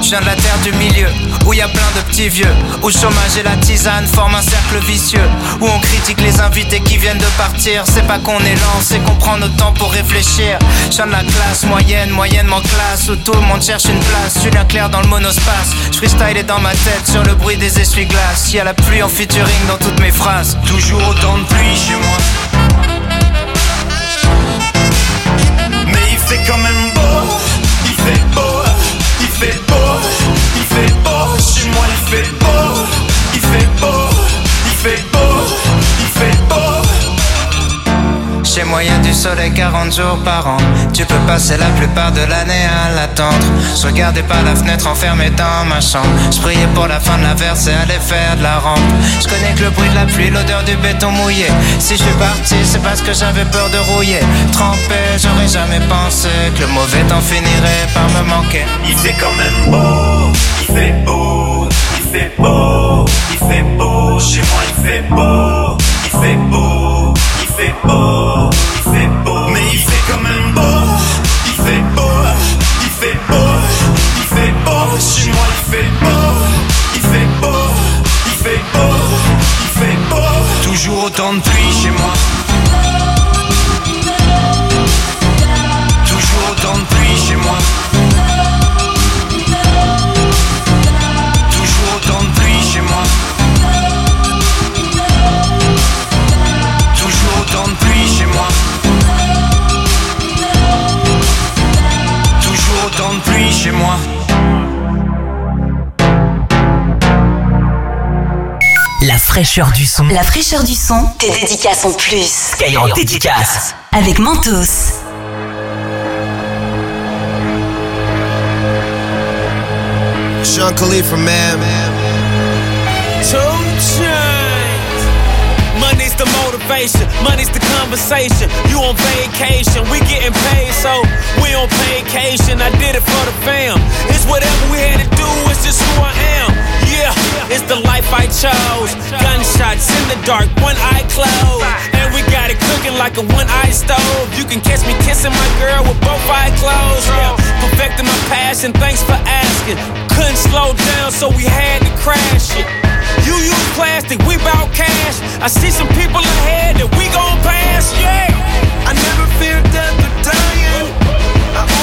Je viens de la terre du milieu, où y a plein de petits vieux, où chômage et la tisane forment un cercle vicieux, où on critique les invités qui viennent de partir. C'est pas qu'on est lent, c'est qu'on prend notre temps pour réfléchir. Je viens de la classe moyenne, moyennement classe, où tout le monde cherche une place. Julien Claire dans le monospace, je freestyle est dans ma tête sur le bruit des essuie-glaces. Y a la pluie en featuring dans toutes mes phrases. Toujours autant de pluie chez moi. Mais il fait quand même beau, il fait beau, il fait beau, fait beau, il fait beau, il fait beau, il fait beau. Chez a du soleil 40 jours par an. Tu peux passer la plupart de l'année à l'attendre. Je regardais par la fenêtre enfermé dans ma chambre. Je priais pour la fin de la verse et aller faire de la rampe. Je connais que le bruit de la pluie, l'odeur du béton mouillé. Si je suis parti c'est parce que j'avais peur de rouiller. Trempé, j'aurais jamais pensé Que le mauvais temps finirait par me manquer. Il fait quand même beau, il fait beau, fait beau, il fait beau. Chez moi il fait beau, il fait beau, il fait beau, il fait beau. Mais il fait quand fraîcheur du son. La fraîcheur du son, tes dédicaces en plus. Skyrock dédicace. Avec Mentos. Sean Khalifa, man. Two chains. Money's the motivation, money's the conversation. You on vacation, we getting paid, so we on vacation. I did it for the fam. It's whatever we had to do, it's just who I am. Yeah, it's the life I chose. Gunshots in the dark, one eye closed. And we got it cooking like a one eye stove. You can catch me kissing my girl with both eyes closed. Yeah, perfecting my passion, thanks for asking. Couldn't slow down, so we had to crash it. You use plastic, we bout cash. I see some people ahead that we gon' pass, yeah. I never fear death or dying. I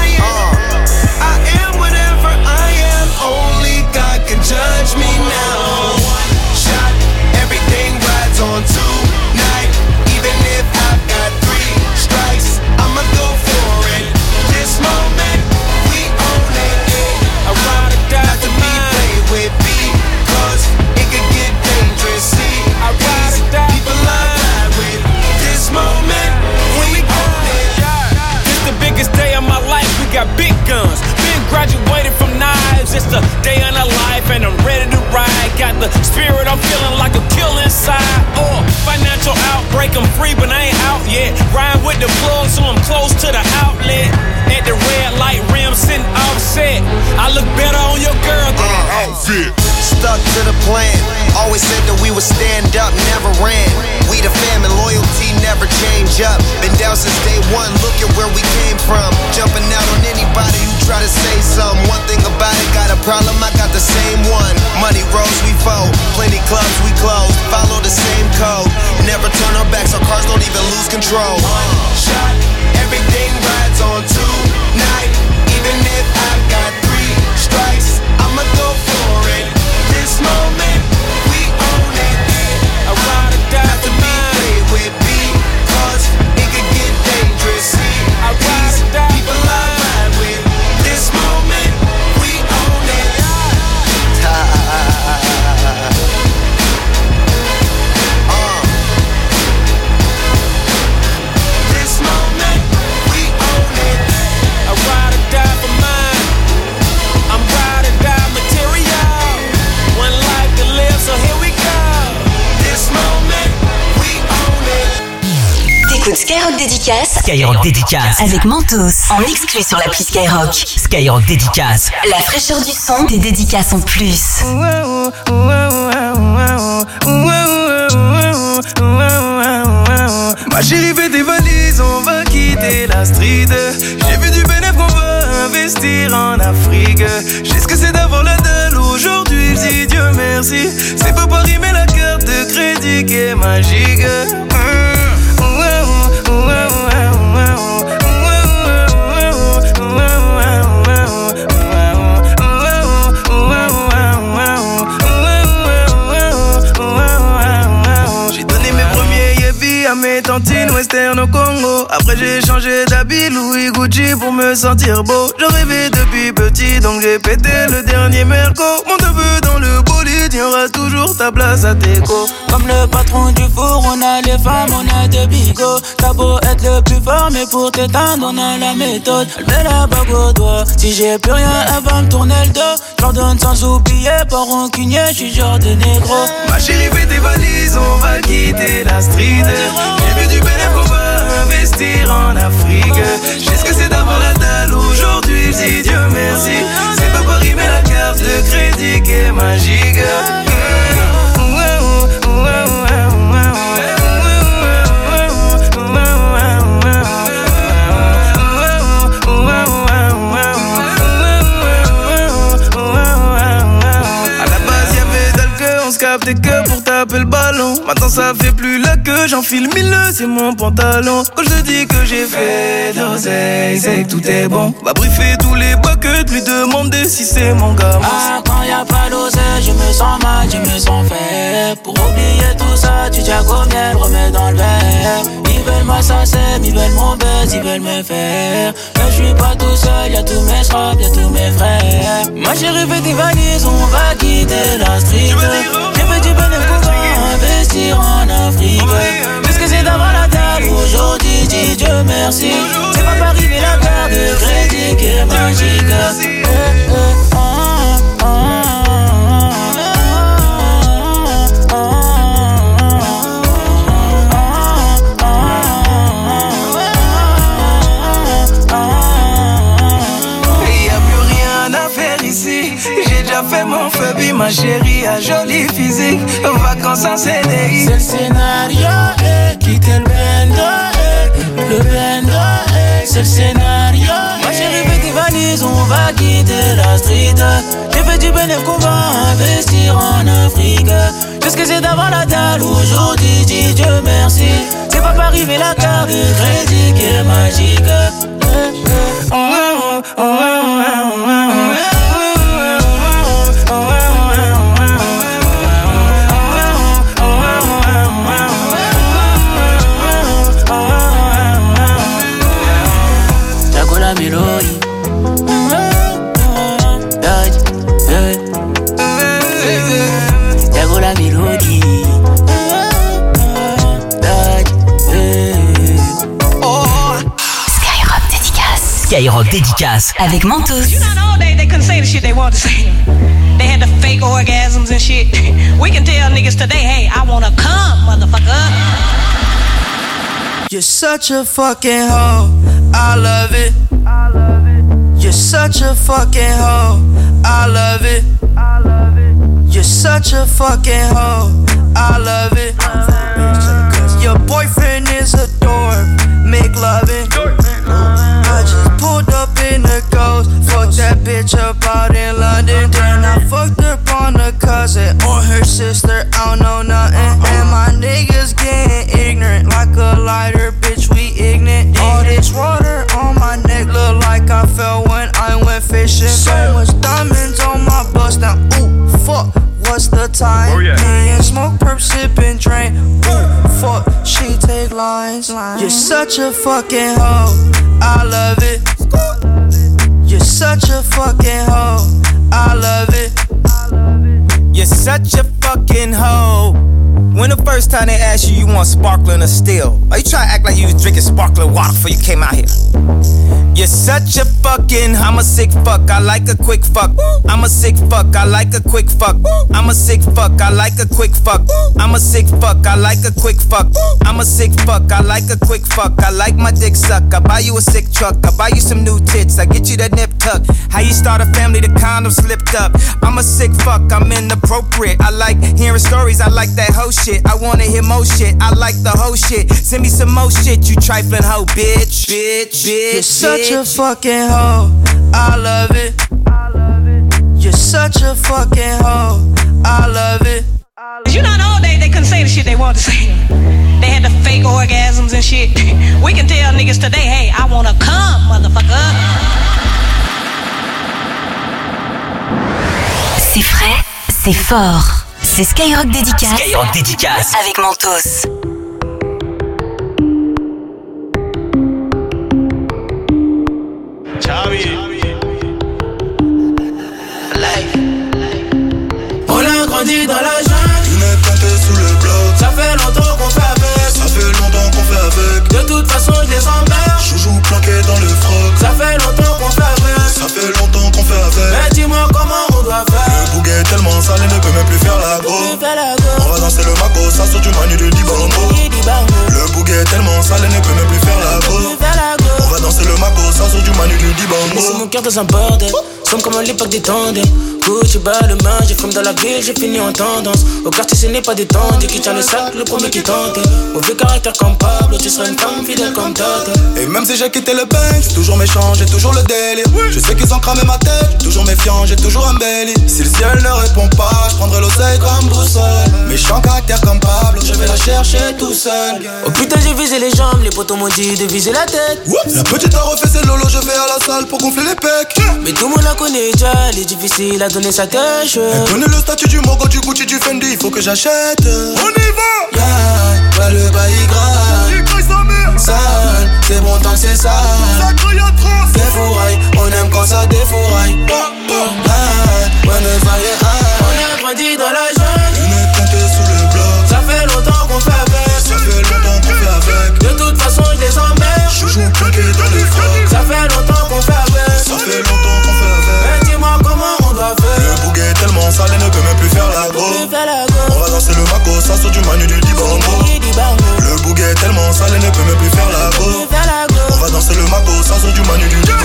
God can judge me now. The spirit, I'm feeling like a kill inside. Oh, uh, financial outbreak, I'm free, but I ain't out yet. Ride with the plug, so I'm close to the outlet. At the red light rim, sitting offset. I look better on your girl than an uh, outfit. Stuck to the plan. Always said that we would stand up, never ran. Change up. Been down since day one, look at where we came from. Jumping out on anybody who try to say something. One thing about it, got a problem, I got the same one. Money rolls, we fold. Plenty clubs, we close. Follow the same code. Never turn our backs, our cars don't even lose control. shot, everything rides on tonight. Even if I've got three strikes, Skyrock Dédicace Skyrock dédicace. avec Mentos en exclu sur l'appli Skyrock. Skyrock dédicace. La fraîcheur du son, tes dédicaces en plus. Ma chérie fait tes valises, on va quitter la street J'ai vu du bénéfice qu'on va investir en Afrique J'ai ce que c'est d'avoir la dalle aujourd'hui, je dis Dieu merci C'est pas Paris mais la carte de crédit qui est magique tantines western au Congo. Après j'ai changé d'habit Louis Gucci pour me sentir beau. Je rêvais depuis petit donc j'ai pété le dernier merco. Bolide, tiendras toujours ta place à tes go. Comme le patron du four, on a les femmes, on a des bigots. T'as beau être le plus fort, mais pour t'éteindre, on a la méthode. Elle met la bague au doigt. Si j'ai plus rien, elle va me tourner le dos. J'ordonne sans oublier, pas rancunier, j'suis genre de négro. Ma chérie, fais tes valises, on va quitter la street. J'ai vu du bénéfice, on va investir en Afrique. J'ai ce que ça fait plus la queue, j'enfile mille c'est mon pantalon. Quand je te dis que j'ai fait d'oseille, c'est que tout est bon. Va briefer tous les buckets, lui demander si c'est mon gars. Ah, quand y a pas d'oseille, je me sens mal, je me sens faible. Pour oublier tout ça, tu tiens comme miel, remets dans le verre? Ils veulent ma ils veulent mon buzz, ils veulent me faire. Mais je suis pas tout seul, y'a tous mes straps, y'a tous mes frères. Ma chérie, fais tes valises, on va quitter la street. J'ai fait du bénéfice investir en Afrique. Qu'est-ce que c'est d'avoir la dalle aujourd'hui, dis Dieu merci. C'est pas Paris, mais la carte de crédit qui est magique. Eh, eh, ah, ah, Et y a plus rien à faire ici. J'ai déjà fait mon ma chérie a joli physique. Vacances en CDI. C'est le scénario, eh, quitter le bendo, eh, le bendo, eh, c'est le scénario. Ma chérie, fais tes valises, on va quitter la street. J'ai fait du bénéfice qu'on va investir en Afrique. Qu'est-ce que c'est d'avoir la dalle aujourd'hui, dis Dieu merci. C'est pas Paris, mais la carte de crédit qui est magique. Eh, eh, oh, oh, oh, Skyrock dédicace. Avec Mentos. You know, all day they couldn't say the shit they wanted to say. They had the fake orgasms and shit. We can tell niggas today, hey, I wanna come, motherfucker. You're such a fucking hoe. I love it. You're such a fucking hoe. I love it. You're such a fucking hoe. I love it. Uh-huh. Your boyfriend is a dork. Make loving. Just pulled up in the ghost. Fucked that bitch up out in London. Then I fucked up on a cousin or her sister. I don't know nothing. And my niggas getting ignorant like a lighter, bitch. We ignorant. All this water on my neck look like I fell when I went fishing. So much diamonds on my bust now. Ooh, fuck. What's the time? Oh, yeah. And smoke, perp, sip, and drain. Ooh, fuck. She take lines. You're such a fucking hoe. I love it. You're such a fucking hoe. I love it. You're such a fucking hoe. When the first time they asked you, you want sparkling or still? Are you trying to act like you was drinking sparkling water before you came out here? You're such a fucking, I'm a sick fuck, I like a quick fuck. I'm a sick fuck, I like a quick fuck. I'm a sick fuck, I like a quick fuck. I'm a sick fuck, I like a quick fuck. I'm a sick fuck, I like a quick fuck. I like my dick suck. I buy you a sick truck, I buy you some new tits. I get you that nip tuck. How you start a family, the condom slipped up. I'm a sick fuck, I'm inappropriate. I like hearing stories, I like that whole shit. I wanna hear more shit, I like the whole shit. Send me some more shit, you trifling hoe, bitch. Bitch, bitch. You're such a fucking hoe. I love it. You're such a fucking hoe. I love it. You know, all day they couldn't say the shit they wanted to say. They had the fake orgasms and shit. We can tell niggas today, hey, I wanna come, motherfucker. C'est frais, c'est fort. C'est Skyrock Dédicace. Skyrock dédicace. Avec Mentos. On a grandi De toute façon, je les emmerde. Joujou planqué dans le froc. Ça fait longtemps qu'on fait avec. Ça fait longtemps qu'on fait avec. Mais dis-moi comment on doit faire. Le bouguet tellement salé ne peut même plus faire la go. On va danser le mago, ça sort du manu de Dibango. Le bouguet tellement salé ne peut même plus faire la go. On va danser le mago, ça sort du manu de Dibango. C'est mon cœur dans un bordel somme comme à l'époque des tandems. Gucci bas le main, j'ai fume dans la ville, j'ai fini en tendance. Au quartier, ce n'est pas des tendres, qui tient le sac, le premier qui tente. Mauvais caractère comme Pablo, tu seras une femme fidèle comme Tata. Et même si j'ai quitté le bank, j'suis toujours méchant, j'ai toujours le délire. Je sais qu'ils ont cramé ma tête, toujours méfiant, j'ai toujours un belly. Si le ciel ne répond pas, j'prendrai l'oseille comme boussole. Méchant caractère comme Pablo, je vais la chercher tout seul. Oh putain, j'ai visé les jambes, les potos m'ont dit de viser la tête. La petite a refait ses lolos, je vais à la salle pour gonfler les pecs. Mais tout le monde connaît déjà, elle est difficile à donner sa tâche. Elle connaît le statut du Mogo, du Gucci, du Fendi, il faut que j'achète. On y va! Yeah, ouais, le bail grave. Sale, c'est bon tant que c'est sale. Défouraille, on aime quand ça défouraille. Ah, ouais, est high. On a grandi dans la jungle. On est planté sous le bloc. Ça fait longtemps qu'on fait avec. Ça fait longtemps qu'on fait avec. De toute façon, je les emmerde. Toujours planqué dans les frocs. Ça fait longtemps qu'on fait avec. Ça fait longtemps elle ne peut même plus faire la go. On va danser le maco, ça sur du manu du dibango. Le bouquet est tellement sale, elle ne peut même plus faire la go. On va danser le maco, ça sur du manu du dibango.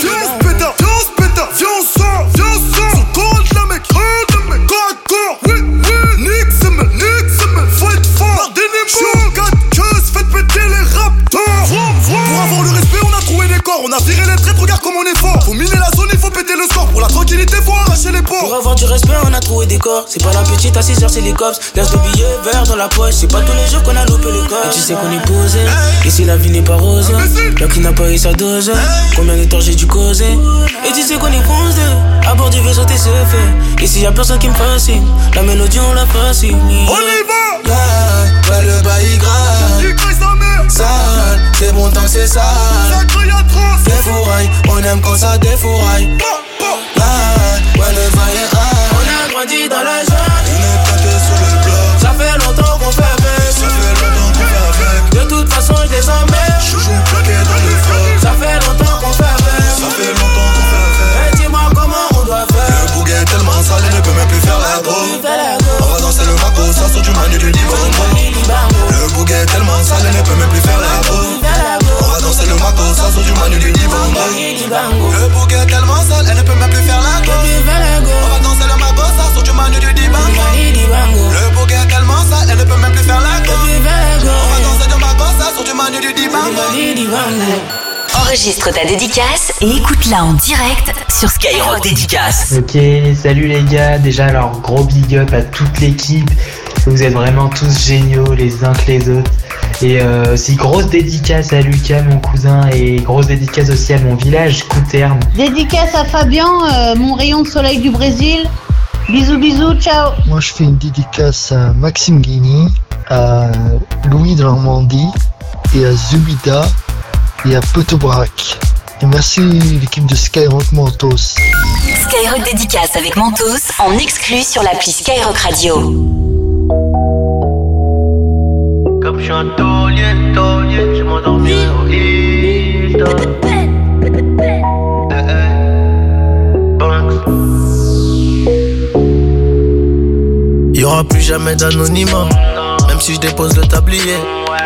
Viens, on se péta, viens, on se péta, viens, on sort, viens, on sort. Compte la mec, compte la mec, corps à corps. Oui, oui, nique semaine, nique semaine, faut être fort. J'suis en 4 queues, faites péter les raptors. Pour avoir le respect, on a trouvé des corps. On a viré les traîtres, regarde comme on est fort. Faut la score. Pour arracher les avoir du respect, on a trouvé des corps. C'est pas la petite à 6h, c'est les cops. Laisse le billet vert dans la poche. C'est pas tous les jours qu'on a loupé le corps. Et tu sais qu'on est posé. Ici, la vie n'est pas rose. Là qui n'a pas eu sa dose. Combien de temps j'ai dû causer? Et tu sais qu'on est foncé. À bord du vaisseau, t'es fait. Ici, y'a personne qui me fascine. La mélodie, on la fascine. On y va! Yeah, ouais, le bail grave. Sale, c'est bon tant que c'est sale. Défouraille, on aime quand ça défouraille. Ouais, le high. On a grandi dans la jungle. On est planté sous le bloc. Ça fait longtemps qu'on fait avec. Ça fait longtemps qu'on fait avec. De toute façon, je les emmerde. Toujours planqué dans les frocs. Ça fait longtemps qu'on fait avec. Ça fait longtemps qu'on fait avec. Mais dis-moi comment on doit faire. Le bouquet est tellement sale, elle ne peut même plus faire la go. On va danser le maco, ça sur du manu du dibango. Le bouquet est tellement sale, elle ne peut même plus faire la go. On va danser le maco, du. Le bouquet est tellement sale, elle ne peut même plus faire la go. On va danser le maco, ça sur du manu du dibango. Le bouquet est tellement sale, elle ne peut même plus faire la go. On va danser le maco, ça sur du manu du dibango. Enregistre ta dédicace et écoute-la en direct sur Skyrock Dédicace. Ok, salut les gars. Déjà, alors gros big up à toute l'équipe. Vous êtes vraiment tous géniaux les uns que les autres. Et euh, aussi grosse dédicace à Lucas, mon cousin, et grosse dédicace aussi à mon village, Couterne. Dédicace à Fabien, euh, mon rayon de soleil du Brésil. Bisous, bisous, ciao. Moi, je fais une dédicace à Maxime Guigny, à Louis de Normandie et à Zubida et à Potobrac. Et merci l'équipe de Skyrock Mentos. Skyrock Dédicace avec Mentos en exclu sur l'appli Skyrock Radio. Je suis un taulier, taulier, je m'endormirai au Hilton. Eh, eh. Banks. Y aura plus jamais d'anonymat, même si je dépose le tablier.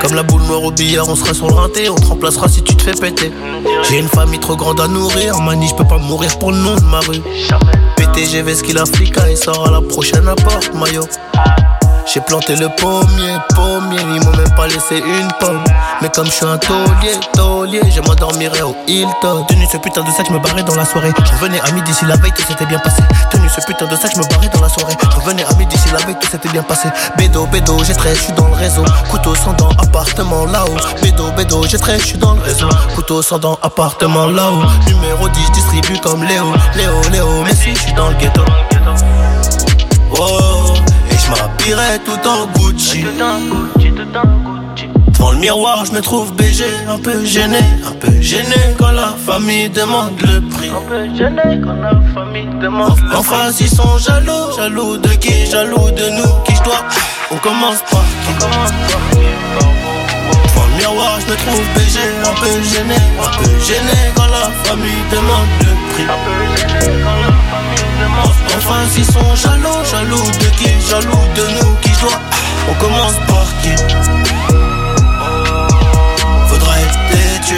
Comme la boule noire au billard, on sera sur le rinté, on te remplacera si tu te fais péter. J'ai une famille trop grande à nourrir, mani, je peux pas mourir pour le nom de ma rue. PTGV ce qu'il Africa et sort à la prochaine apporte, maillot. J'ai planté le pommier, pommier, ils m'ont même pas laissé une pomme. Mais comme je suis un taulier, taulier, je m'endormirai au Hilton. Tenu ce putain de sac, je me barrais dans la soirée. Je revenais à midi si la veille tout s'était bien passé. Tenu ce putain de sac, je me barrais dans la soirée. Je revenais à midi si la veille tout s'était bien passé. Bédo, bédo, j'ai stress, je suis dans le réseau. Couteau sans dents, appartement là-haut. Bédo, bédo, j'ai stress, je suis dans le réseau. Couteau sans dents, appartement là-haut. Numéro 10, distribue comme Léo. Léo, Léo, mais si je suis dans le ghetto. Oh, je m'habillerai tout en Gucci. Devant le miroir, je me trouve BG, un peu gêné, un peu gêné quand la famille demande le prix. Un peu gêné quand la famille demande le prix. En face, ils sont jaloux, jaloux de qui, jaloux de nous, qui je dois? On commence par qui? Devant le miroir, je me trouve BG, un peu gêné, un peu gêné quand la famille demande le prix. Un peu gêné quand la famille demande le prix. En face, ils sont jaloux, jaloux de qui, jaloux de nous, qui je dois. On commence par qui?